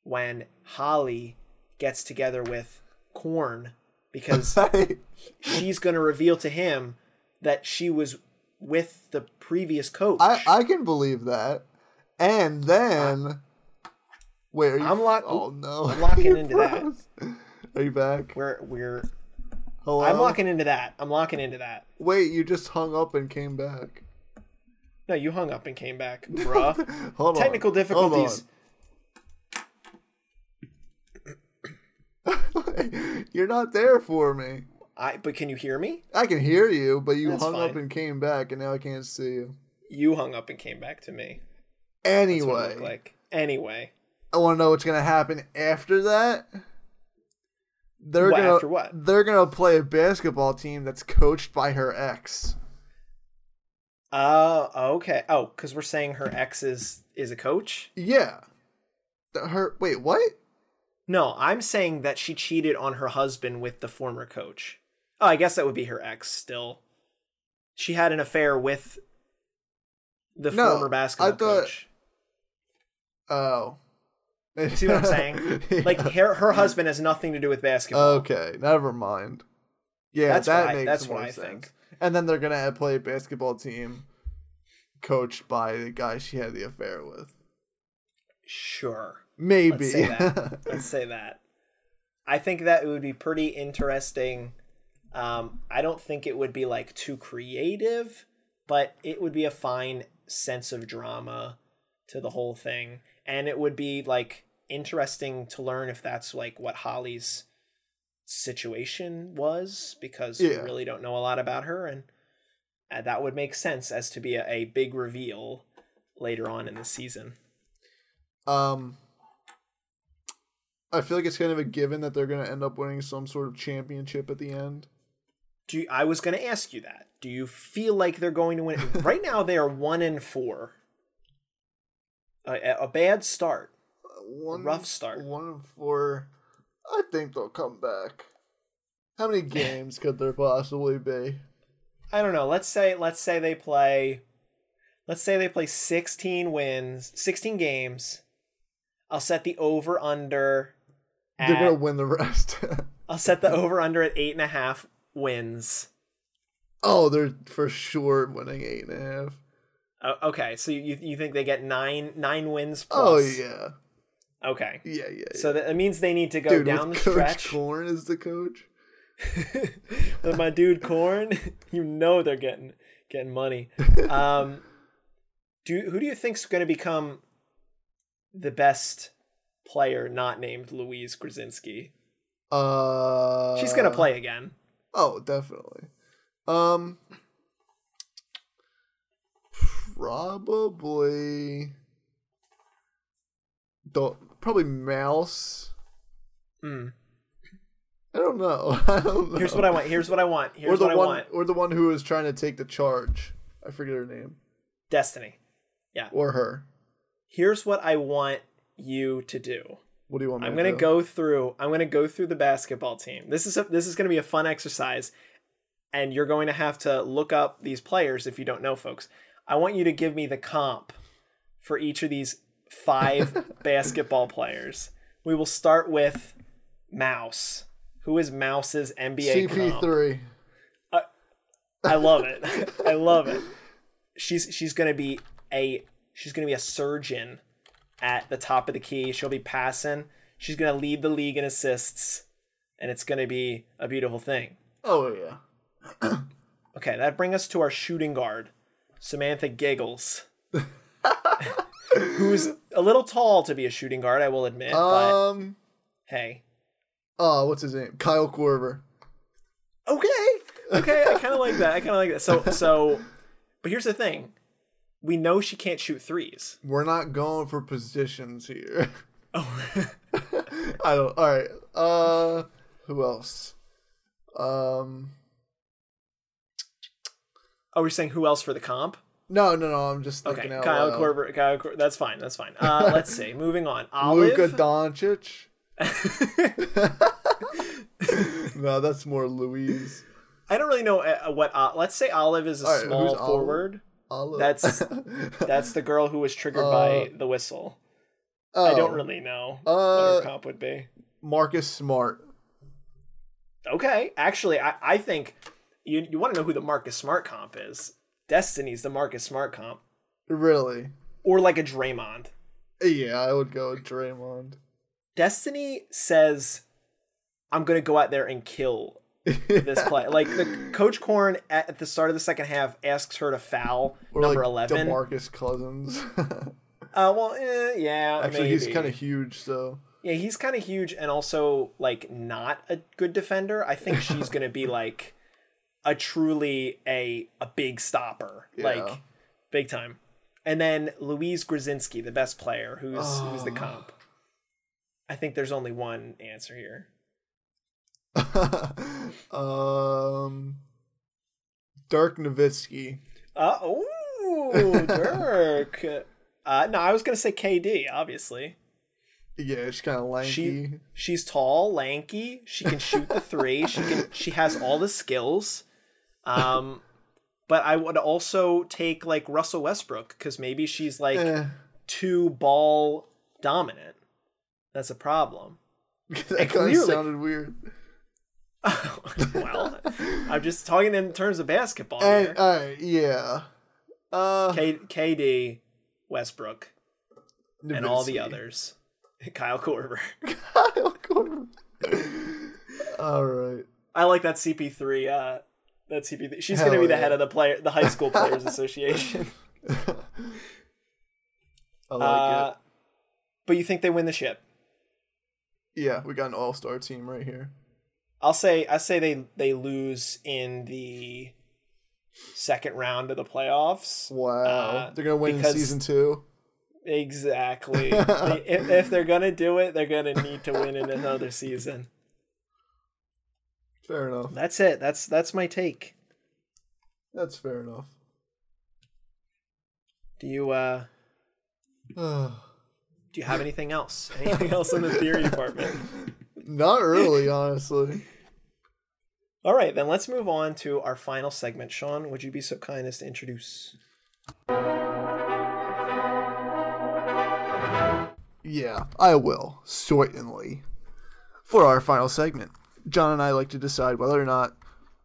when Holly gets together with Corn because (laughs) she's going to reveal to him that she was with the previous coach. I I can believe that. And then wait, are you I'm lock- Oh no. I'm locking into that. Are you back? we're we're Hello. I'm locking into that. I'm locking into that. Wait, you just hung up and came back. No, you hung up and came back, bruh. (laughs) Hold on. Technical difficulties. Hold on. (laughs) You're not there for me. I but can you hear me? I can hear you, but you That's hung up and came back, and now I can't see you. You hung up and came back to me. Anyway, like. Anyway, I want to know what's gonna happen after that. They're What, gonna after what? they're gonna play a basketball team that's coached by her ex. uh, okay. Oh, because we're saying her ex is is a coach. Yeah, her wait what? No, I'm saying that she cheated on her husband with the former coach. Oh, I guess that would be her ex still. She had an affair with the No, former basketball I thought- coach. Oh, See what I'm saying? (laughs) Like her her husband has nothing to do with basketball. Okay, never mind. Yeah, That's that what I- makes that's more what I sense. think. And then they're gonna play a basketball team coached by the guy she had the affair with. Sure. Maybe. Let's say that. Let's (laughs) say that. I think that it would be pretty interesting. Um, I don't think it would be like too creative, but it would be a fine sense of drama to the whole thing, and it would be like interesting to learn if that's like what Holly's situation was because we really don't know a lot about her, and uh, that would make sense as to be a, a big reveal later on in the season. um I feel like it's kind of a given that they're gonna end up winning some sort of championship at the end. Do you, I was going to ask you that. Do you feel like they're going to win? (laughs) right now, they are one and four. a, a bad start. One rough start. One and four. I think they'll come back. How many (laughs) games could there possibly be? I don't know. Let's say let's say they play let's say they play 16 wins, 16 games. I'll set the over under They're gonna win the rest. I'll set the over under at eight and a half wins. oh, they're for sure winning eight and a half. Oh, okay, so you you think they get nine nine wins Oh yeah, Okay. yeah, yeah. So that means they need to go Dude, down the Coach stretch. Korn is the coach. (laughs) With my dude Corn, (laughs) you know they're getting getting money. (laughs) Um, do who do you think's going to become the best player not named Louise Gruzinski? Uh, She's going to play again. Oh, definitely. Um, probably. Don't probably mouse. Mm. I don't know. (laughs) I don't know. Here's what I want. Here's what I want. Here's the what I one, want. or the one who is trying to take the charge. I forget her name. Destiny. Yeah. Or her. Here's what I want you to do. What do you want me I'm to gonna do? go through. I'm gonna go through the basketball team. This is a, this is gonna be a fun exercise, and you're going to have to look up these players if you don't know, folks. I want you to give me the comp for each of these five (laughs) basketball players. We will start with Mouse. Who is Mouse's NBA comp? CP3. Uh, I love it. (laughs) I love it. She's she's gonna be a she's gonna be a surgeon at the top of the key. She'll be passing. She's gonna lead the league in assists, and it's gonna be a beautiful thing. Oh yeah. (clears throat) Okay, that brings us to our shooting guard, Samantha Giggles, (laughs) who's a little tall to be a shooting guard. I will admit, but Um. hey, Oh, what's his name? Kyle Korver. okay, okay, I kind of like that. I kind of like that. So so, but here's the thing. We know she can't shoot threes. We're not going for positions here. Oh, (laughs) I don't. All right. Uh, who else? Um, Oh, we're saying who else for the comp? no, no, no. I'm just thinking Okay, out Kyle loud. Korver. Kyle Korver. That's fine. That's fine. Uh, (laughs) let's see. Moving on. Olive. Luka Doncic. (laughs) no, that's more Louise. I don't really know uh, what. Uh, let's say Olive is a right, small forward. Olive. That's- (laughs) That's the girl who was triggered Uh, by the whistle. oh, I don't really know what Uh, her comp would be. Marcus Smart. Okay, actually, I, I think you you want to know who the Marcus Smart comp is. Destiny's the Marcus Smart comp, Really? or like a Draymond. Yeah, I would go with Draymond. Destiny says, "I'm gonna go out there and kill this play." (laughs) Like the Coach Korn at, the start of the second half asks her to foul or number like eleven. Demarcus Cousins. (laughs) Uh, well, eh, yeah, Actually, he's kind of huge, so yeah, he's kind of huge and also like not a good defender. I think she's gonna be like a truly a a big stopper, Yeah. like big time. And then Louise Gruzinski, the best player, who's who's the Oh. comp. I think there's only one answer here. (laughs) um, Dirk Nowitzki. Uh oh, Dirk. (laughs) Uh, no, I was gonna say KD. Obviously, Yeah, she's kind of lanky. she she's tall, lanky. She can shoot the three. She can. She has all the skills. Um, but I would also take like Russell Westbrook because maybe she's like Eh, too ball dominant. That's a problem. Because (laughs) that kind of sounded weird. (laughs) well, I'm just talking in terms of basketball And here. right, yeah. Uh, K- KD, Westbrook, and all the others. (laughs) Kyle Korver. (laughs) Kyle Korver. all right. I like that CP3. Uh, that CP3. She's Hell going to be the head of the player, the high school players association. I like uh, it. but you think they win the ship? Yeah, we got an all-star team right here. I'll say I say they they lose in the second round of the playoffs. Wow, Uh, they're gonna win in season two. Exactly. (laughs) They- if, if they're gonna do it, they're gonna need to win in another season. Fair enough. That's it. That's that's my take. That's fair enough. Do you uh (sighs) Do you have anything else? (laughs) Anything else in the theory department? (laughs) Not really, honestly. All right, then let's move on to our final segment. Sean, would you be so kind as to introduce? Yeah, I will, certainly. For our final segment, John and I like to decide whether or not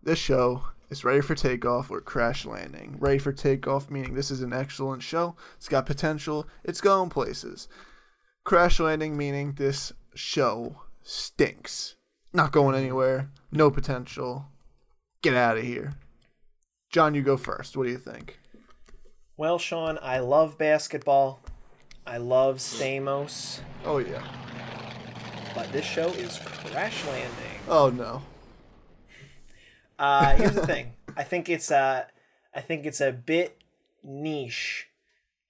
this show is ready for takeoff or crash landing. Ready for takeoff meaning this is an excellent show, it's got potential, it's going places. Crash landing meaning this show stinks. Not going anywhere, no potential. Get out of here. John, you go first. What do you think? Well, Sean, I love basketball. I love Stamos, Oh, yeah. but this show is crash landing. Oh, no. Uh, (laughs) here's the thing. I think it's a, I think it's a bit niche.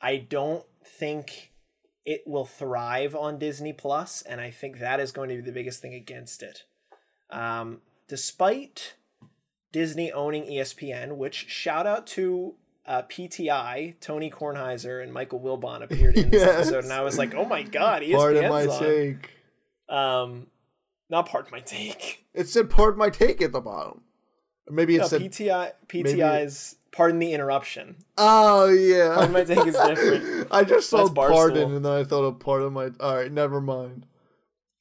I don't think it will thrive on Disney Plus, and I think that is going to be the biggest thing against it. Um, despite Disney owning ESPN, which shout out to uh, PTI, Tony Kornheiser and Michael Wilbon appeared in this (laughs) Yes. episode, and I was like, oh my god, ESPN's Part of my on. take. Um, not part of my take. It said part of my take at the bottom. Or maybe it No, said PTI PTI's pardon the interruption. Oh yeah. Part of my take is different. (laughs) I just saw That's Barstool. pardon and then I thought of part of my alright, never mind.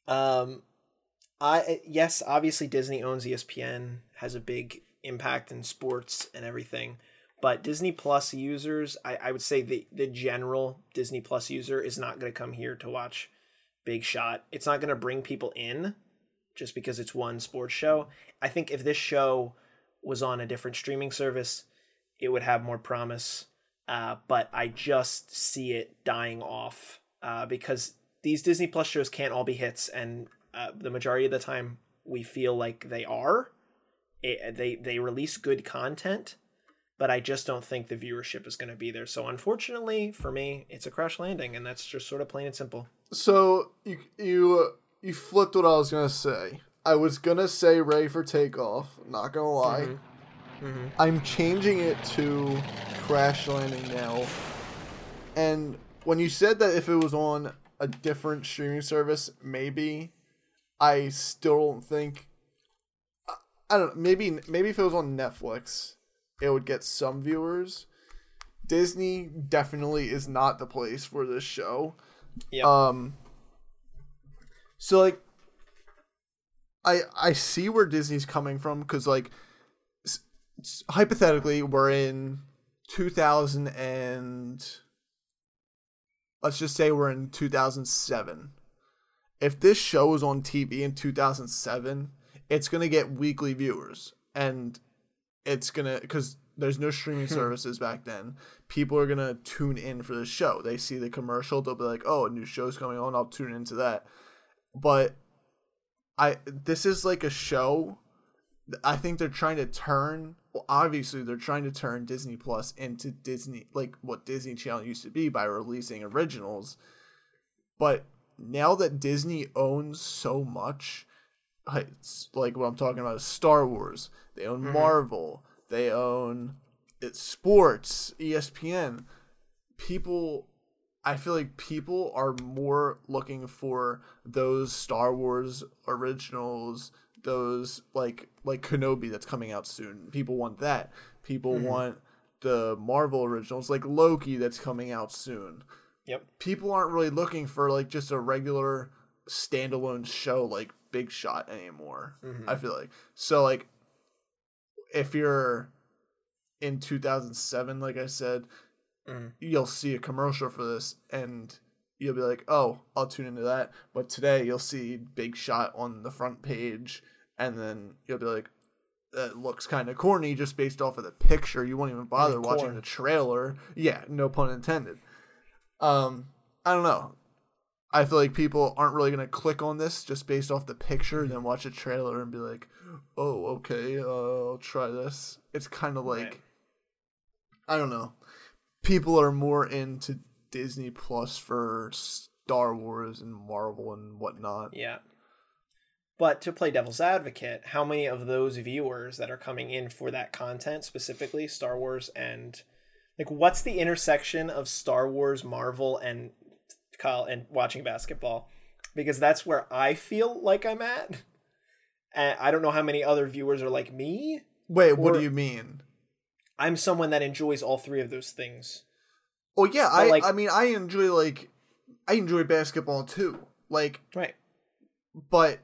Um, I yes, obviously Disney owns ESPN, has a big impact in sports and everything. But Disney Plus users, I, I would say the the general Disney Plus user is not going to come here to watch Big Shot. It's not going to bring people in just because it's one sports show. I think if this show was on a different streaming service, it would have more promise. Uh, but I just see it dying off uh, because these Disney Plus shows can't all be hits, and uh, the majority of the time we feel like they are. It, they they release good content, but I just don't think the viewership is going to be there. So unfortunately for me, it's a crash landing, and that's just sort of plain and simple. So you you you flipped what I was gonna say. I was gonna say ready for takeoff, not gonna lie. Mm-hmm. I'm changing it to crash landing now. And when you said that if it was on a different streaming service, maybe I still don't think I- don't know, maybe maybe if it was on Netflix, it would get some viewers. Disney definitely is not the place for this show. Yep. Um so like I I see where Disney's coming from cuz like hypothetically we're in 2000 and let's just say we're in 2007. If this show was on TV in 2007, it's going to get weekly viewers and it's going to cuz there's no streaming hmm. services back then. People are going to tune in for the show. They see the commercial, they'll be like, "Oh, a new show's coming on, I'll tune into that." But I this is like a show I think they're trying to turn well obviously they're trying to turn Disney Plus into Disney like what Disney Channel used to be by releasing originals. But now that Disney owns so much like, it's like what I'm talking about is Star Wars. They own mm-hmm. Marvel. They own it's sports, ESPN. People I feel like people are more looking for those Star Wars originals, those like like Kenobi that's coming out soon. People want that. People want the Marvel originals like Loki that's coming out soon. Yep. People aren't really looking for like just a regular standalone show like Big Shot anymore. I feel like. So like if you're in 2007 like I said, Mhm. you'll see a commercial for this and you'll be like, "Oh, I'll tune into that." But today you'll see Big Shot on the front page and then you'll be like, "That looks kind of corny just based off of the picture. You won't even bother Mm, watching the trailer." Yeah, no pun intended. Um, I don't know. I feel like people aren't really gonna click on this just based off the picture, Mm-hmm. then watch a trailer and be like, "Oh, okay, uh, I'll try this." It's kind of like, Right. I don't know. People are more into Disney Plus for Star Wars and Marvel and whatnot. Yeah. But to play devil's advocate, how many of those viewers that are coming in for that content, specifically Star Wars and like what's the intersection of Star Wars, Marvel, and Kyle, and watching basketball because that's where I feel like I'm at. And I don't know how many other viewers are like me. Wait, what do you mean? I'm someone that enjoys all three of those things. Oh yeah, I like- I mean I enjoy like I enjoy basketball too. Like, Right. but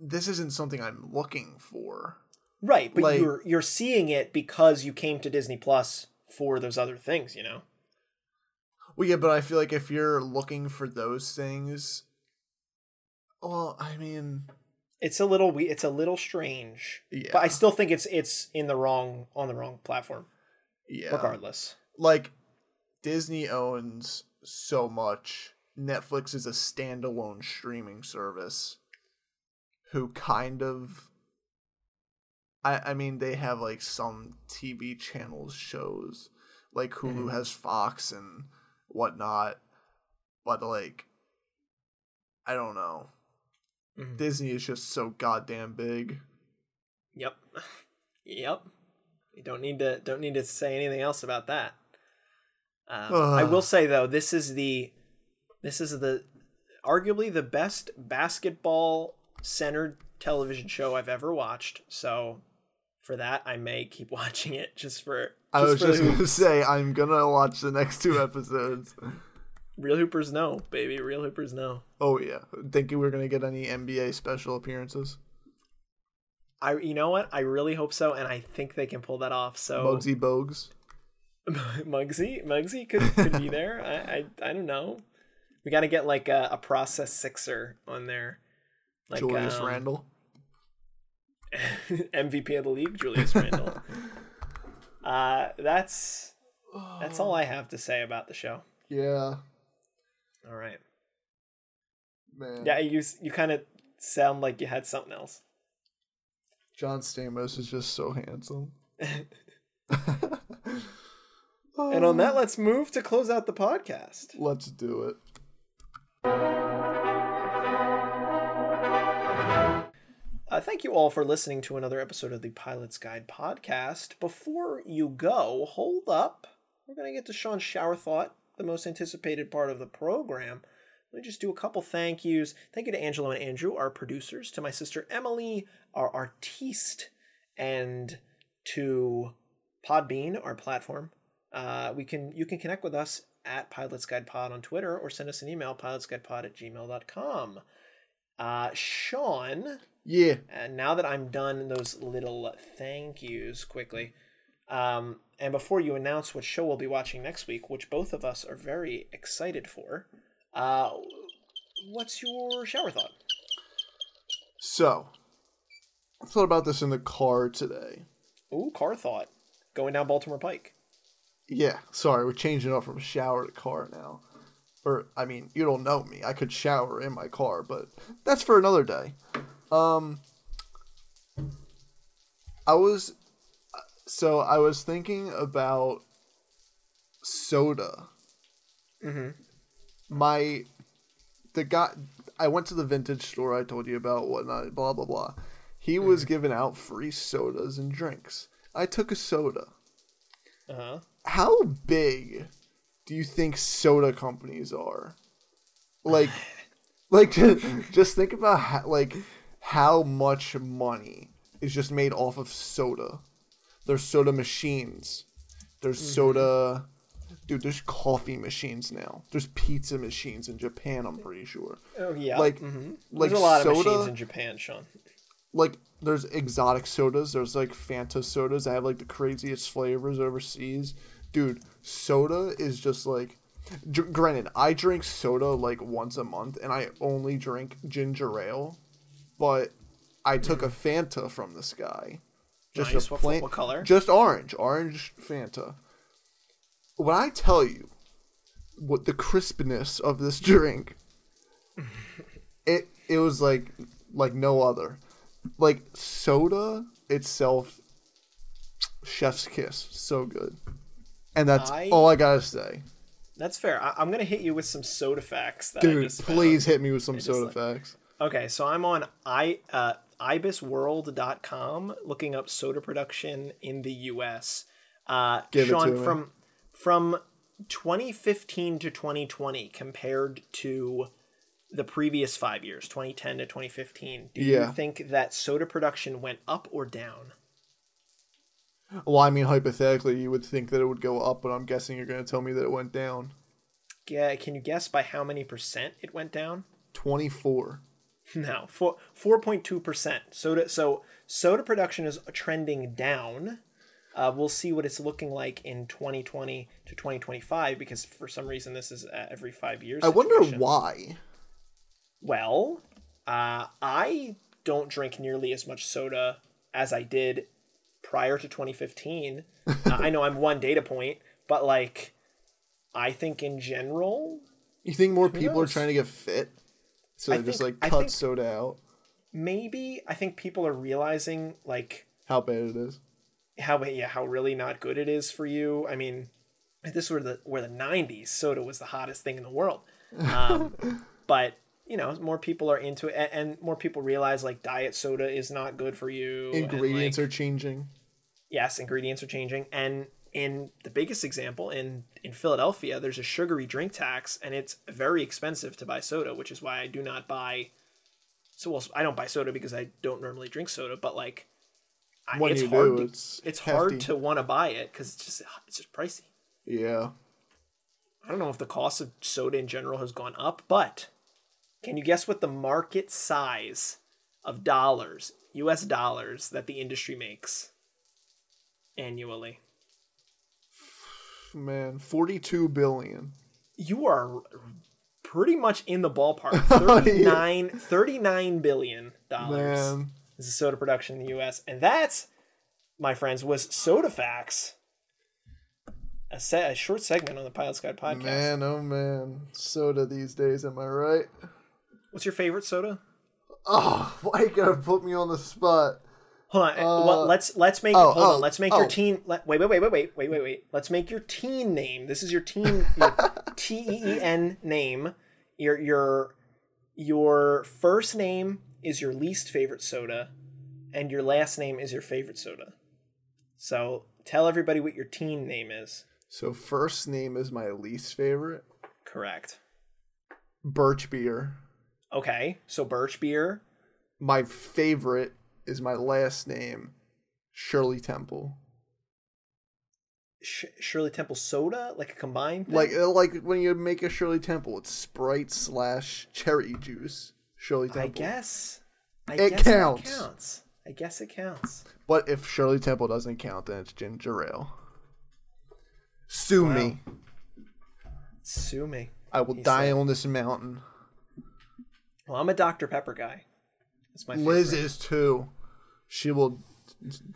this isn't something I'm looking for. Right, but Like- you're you're seeing it because you came to Disney Plus for those other things, you know. Well, yeah, but I feel like if you're looking for those things, well, I mean, It's a little we it's a little strange. yeah, But I still think it's it's in the wrong on the wrong platform yeah, regardless. like Disney owns so much. Netflix is a standalone streaming service who kind of I I mean they have like some TV channels shows like Hulu Mhm. has Fox and whatnot but like I don't know Mhm. Disney is just so goddamn big Yep. (sighs) Yep. You don't need to don't need to say anything else about that. Um, I will say though, this is the this is the arguably the best basketball centered television show I've ever watched. So for that, I may keep (laughs) watching it just for. I was for just gonna say I'm gonna watch the next two episodes real hoopers know, baby. Real hoopers know. oh yeah thinking we're gonna get any NBA special appearances I you know what? I really hope so, and I think they can pull that off. So Bugsy Bogues (laughs) Muggsy, Muggsy could could be there. I, I I don't know. We got to get like a, a process sixer on there, like Julius um, Randle (laughs) MVP of the league, Julius Randle. (laughs) uh, that's that's all I have to say about the show. Yeah, All right. man. Yeah, you you kind of sound like you had something else. John Stamos is just so handsome. And on that, let's move to close out the podcast. let's do it. Uh, thank you all for listening to another episode of the Pilot's Guide podcast. Before you go, hold up. We're going to get to Sean's shower thought, the most anticipated part of the program. Let me just do a couple thank yous. Thank you to Angelo and Andrew, our producers, to my sister Emily, our artiste, and to Podbean, our platform. Uh, we can you can connect with us at Pilots Guide Pod on Twitter or send us an email, pilotsguidepod at gmail.com. Uh, Sean, Yeah. and now that I'm done those little thank yous quickly, um, and before you announce what show we'll be watching next week, which both of us are very excited for, uh, what's your shower thought? So, I thought about this in the car today. Ooh, car thought. Going down Baltimore Pike. Yeah, sorry, we're changing up from shower to car now. Or, I mean, you don't know me. I could shower in my car, but that's for another day. Um, I was, so I was thinking about soda. Mm-hmm. My, the guy, I went to the vintage store I told you about, whatnot, blah, blah, blah. He was giving out free sodas and drinks. I took a soda Uh huh. How big do you think soda companies are? Like, (sighs) like (laughs) just think about how, like how much money is just made off of soda. There's soda machines. There's soda. Dude, there's coffee machines now. There's pizza machines in Japan. I'm pretty sure. Oh yeah. Like- mhm. like there's a lot of machines in Japan, Sean. Like, there's exotic sodas. There's like Fanta sodas. that have like the craziest flavors overseas. Dude, soda is just like. G- granted, I drink soda like once a month, and I only drink ginger ale. But I took a Fanta from this guy. Just Nice. a What- plain, what color? Just orange, orange Fanta. When I tell you what the crispness of this (laughs) drink, it it was like like no other. Like soda itself, chef's kiss, so good. And that's I- all I gotta say. That's fair. I- I'm gonna hit you with some soda facts. That I Dude, just found. please hit me with some just soda like- facts. Okay, so I'm on i uh, ibisworld.com looking up soda production in the U.S. Uh, Give Sean, from from 2015 to 2020 compared to the previous five years, 2010 to 2015, do Yeah. you think that soda production went up or down? Well, I mean, hypothetically, you would think that it would go up, but I'm guessing you're going to tell me that it went down. Yeah, can you guess by how many percent it went down? 24. (laughs) No, four four point two percent. Soda so soda production is trending down. Uh, we'll see what it's looking like in 2020 to 2025 because for some reason this is uh, every five years. I wonder why. Well, uh, I don't drink nearly as much soda as I did prior to 2015. uh, (laughs) I know I'm one data point, but like, I think in general, You think more people are trying to get fit? So I they just like cut soda out? maybe I think people are realizing like How bad it is. how yeah how really not good it is for you. I mean, if this were the were the '90s, soda was the hottest thing in the world. (laughs) Um, but you know, more people are into it, and, and more people realize like diet soda is not good for you. and, Ingredients like, are changing. yes, ingredients are changing, and in the biggest example in in Philadelphia, there's a sugary drink tax, and it's very expensive to buy soda, which is why I do not buy. So well, I don't buy soda because I don't normally drink soda, but like, I- When it's you hard. do, to, it's it's hard to want to buy it because it's just it's just pricey. Yeah. I don't know if the cost of soda in general has gone up, but can you guess what the market size of dollars, US dollars, that the industry makes annually? Man, 42 billion. You are pretty much in the ballpark. (laughs) Oh, 39, 39 billion dollars Man. is the soda production in the US. And that, my friends, was Soda Facts. A, se- a short segment on the Pilot's Guide podcast. Man, oh man. Soda these days, am I right? What's your favorite soda? Oh, why you gotta put me on the spot? Hold on. Uh, well, let's let's make oh, hold oh, on. Let's make oh. your teen. Let, wait, wait, wait, wait, wait, wait, wait, wait. Let's make your teen name. This is your teen (laughs) T E E N name. Your your your first name is your least favorite soda, and your last name is your favorite soda. So tell everybody what your teen name is. So, first name is my least favorite Correct. Birch Beer. Okay. So birch beer. My favorite is my last name, Shirley Temple. Sh- Shirley Temple soda, like a combined. Thing? Like, uh, like when you make a Shirley Temple, it's Sprite slash cherry juice. Shirley Temple. I guess. I It guess counts. That counts. I guess it counts. But if Shirley Temple doesn't count, then it's ginger ale. Sue me. Sue me. I will He die said. on this mountain. Well, I'm a Dr. Pepper guy. That's my favorite. Liz is too. She will.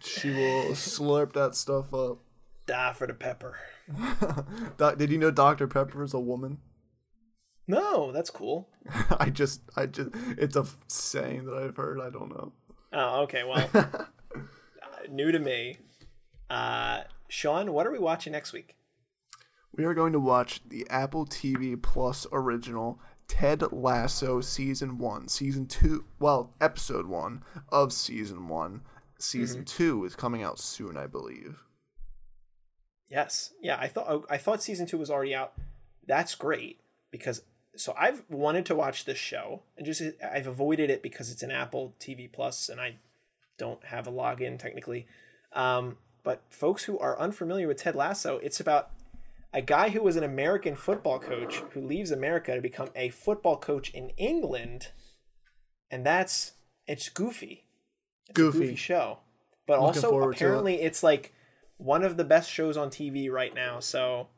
She will (laughs) slurp that stuff up. Die for the pepper. (laughs) Doc- Did you know Dr Pepper is a woman? No, that's cool. (laughs) I just, I just, it's a saying that I've heard. I don't know. Oh, okay. Well, uh, new to me. Uh, Sean, what are we watching next week? We are going to watch the Apple TV Plus original Ted Lasso season one, season two. Well, episode one of season one. Season two is coming out soon, I believe. Yes. Yeah, I thought I thought season two was already out. That's great because so I've wanted to watch this show and just I've avoided it because it's an Apple TV Plus and I don't have a login technically. Um, but folks who are unfamiliar with Ted Lasso, it's about a guy who was an American football coach who leaves America to become a football coach in England, and that's it's goofy. It's Goofy. goofy show, but Looking also to it. apparently it's like one of the best shows on TV right now. So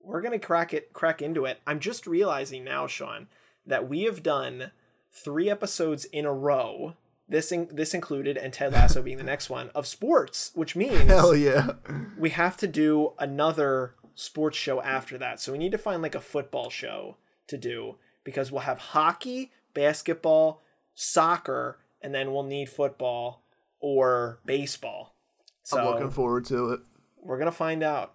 we're gonna crack it, crack into it. I'm just realizing now, Sean, that we have done three episodes in a row. This in, this included, and Ted Lasso being the next one of sports, which means (laughs) Hell yeah! we have to do another sports show after that. So we need to find like a football show to do because we'll have hockey, basketball, soccer, and then we'll need football or baseball. So I'm looking forward to it. we're gonna find out.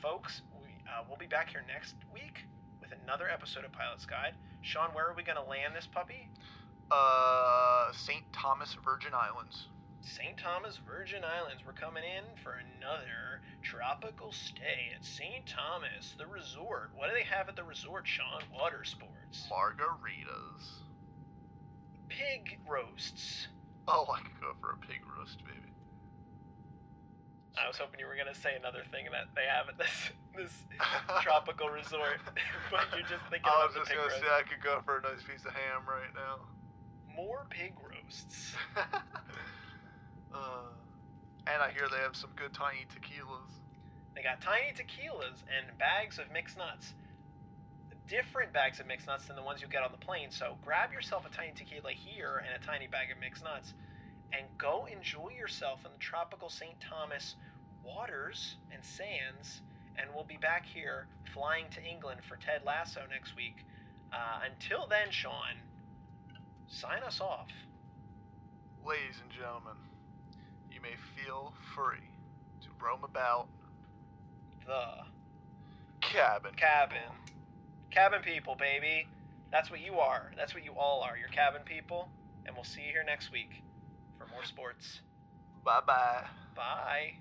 Folks, we uh, we'll be back here next week with another episode of Pilot's Guide. Sean, where are we gonna land this puppy? Uh, St. Thomas Virgin Islands. St. Thomas Virgin Islands. We're coming in for another tropical stay at St. Thomas, the resort. What do they have at the resort, Sean? Water sports. Margaritas. Pig roasts. Oh, I could go for a pig roast, baby. I was hoping you were gonna say another thing that they have at this (laughs) this (laughs) tropical resort, (laughs) but you're just thinking about the pig roast. I was just gonna roast. say I could go for a nice piece of ham right now. More pig roasts. Uh, and I hear they have some good tiny tequilas. They got tiny tequilas and bags of mixed nuts. Different bags of mixed nuts than the ones you get on the plane. So grab yourself a tiny tequila here and a tiny bag of mixed nuts and go enjoy yourself in the tropical St. Thomas waters and sands. And we'll be back here flying to England for Ted Lasso next week. Uh, until then, Sean, sign us off. Ladies and gentlemen, may feel free to roam about the cabin. Cabin. Cabin people, baby. That's what you are. That's what you all are. You're cabin people. And we'll see you here next week for more sports. Bye-bye. Bye.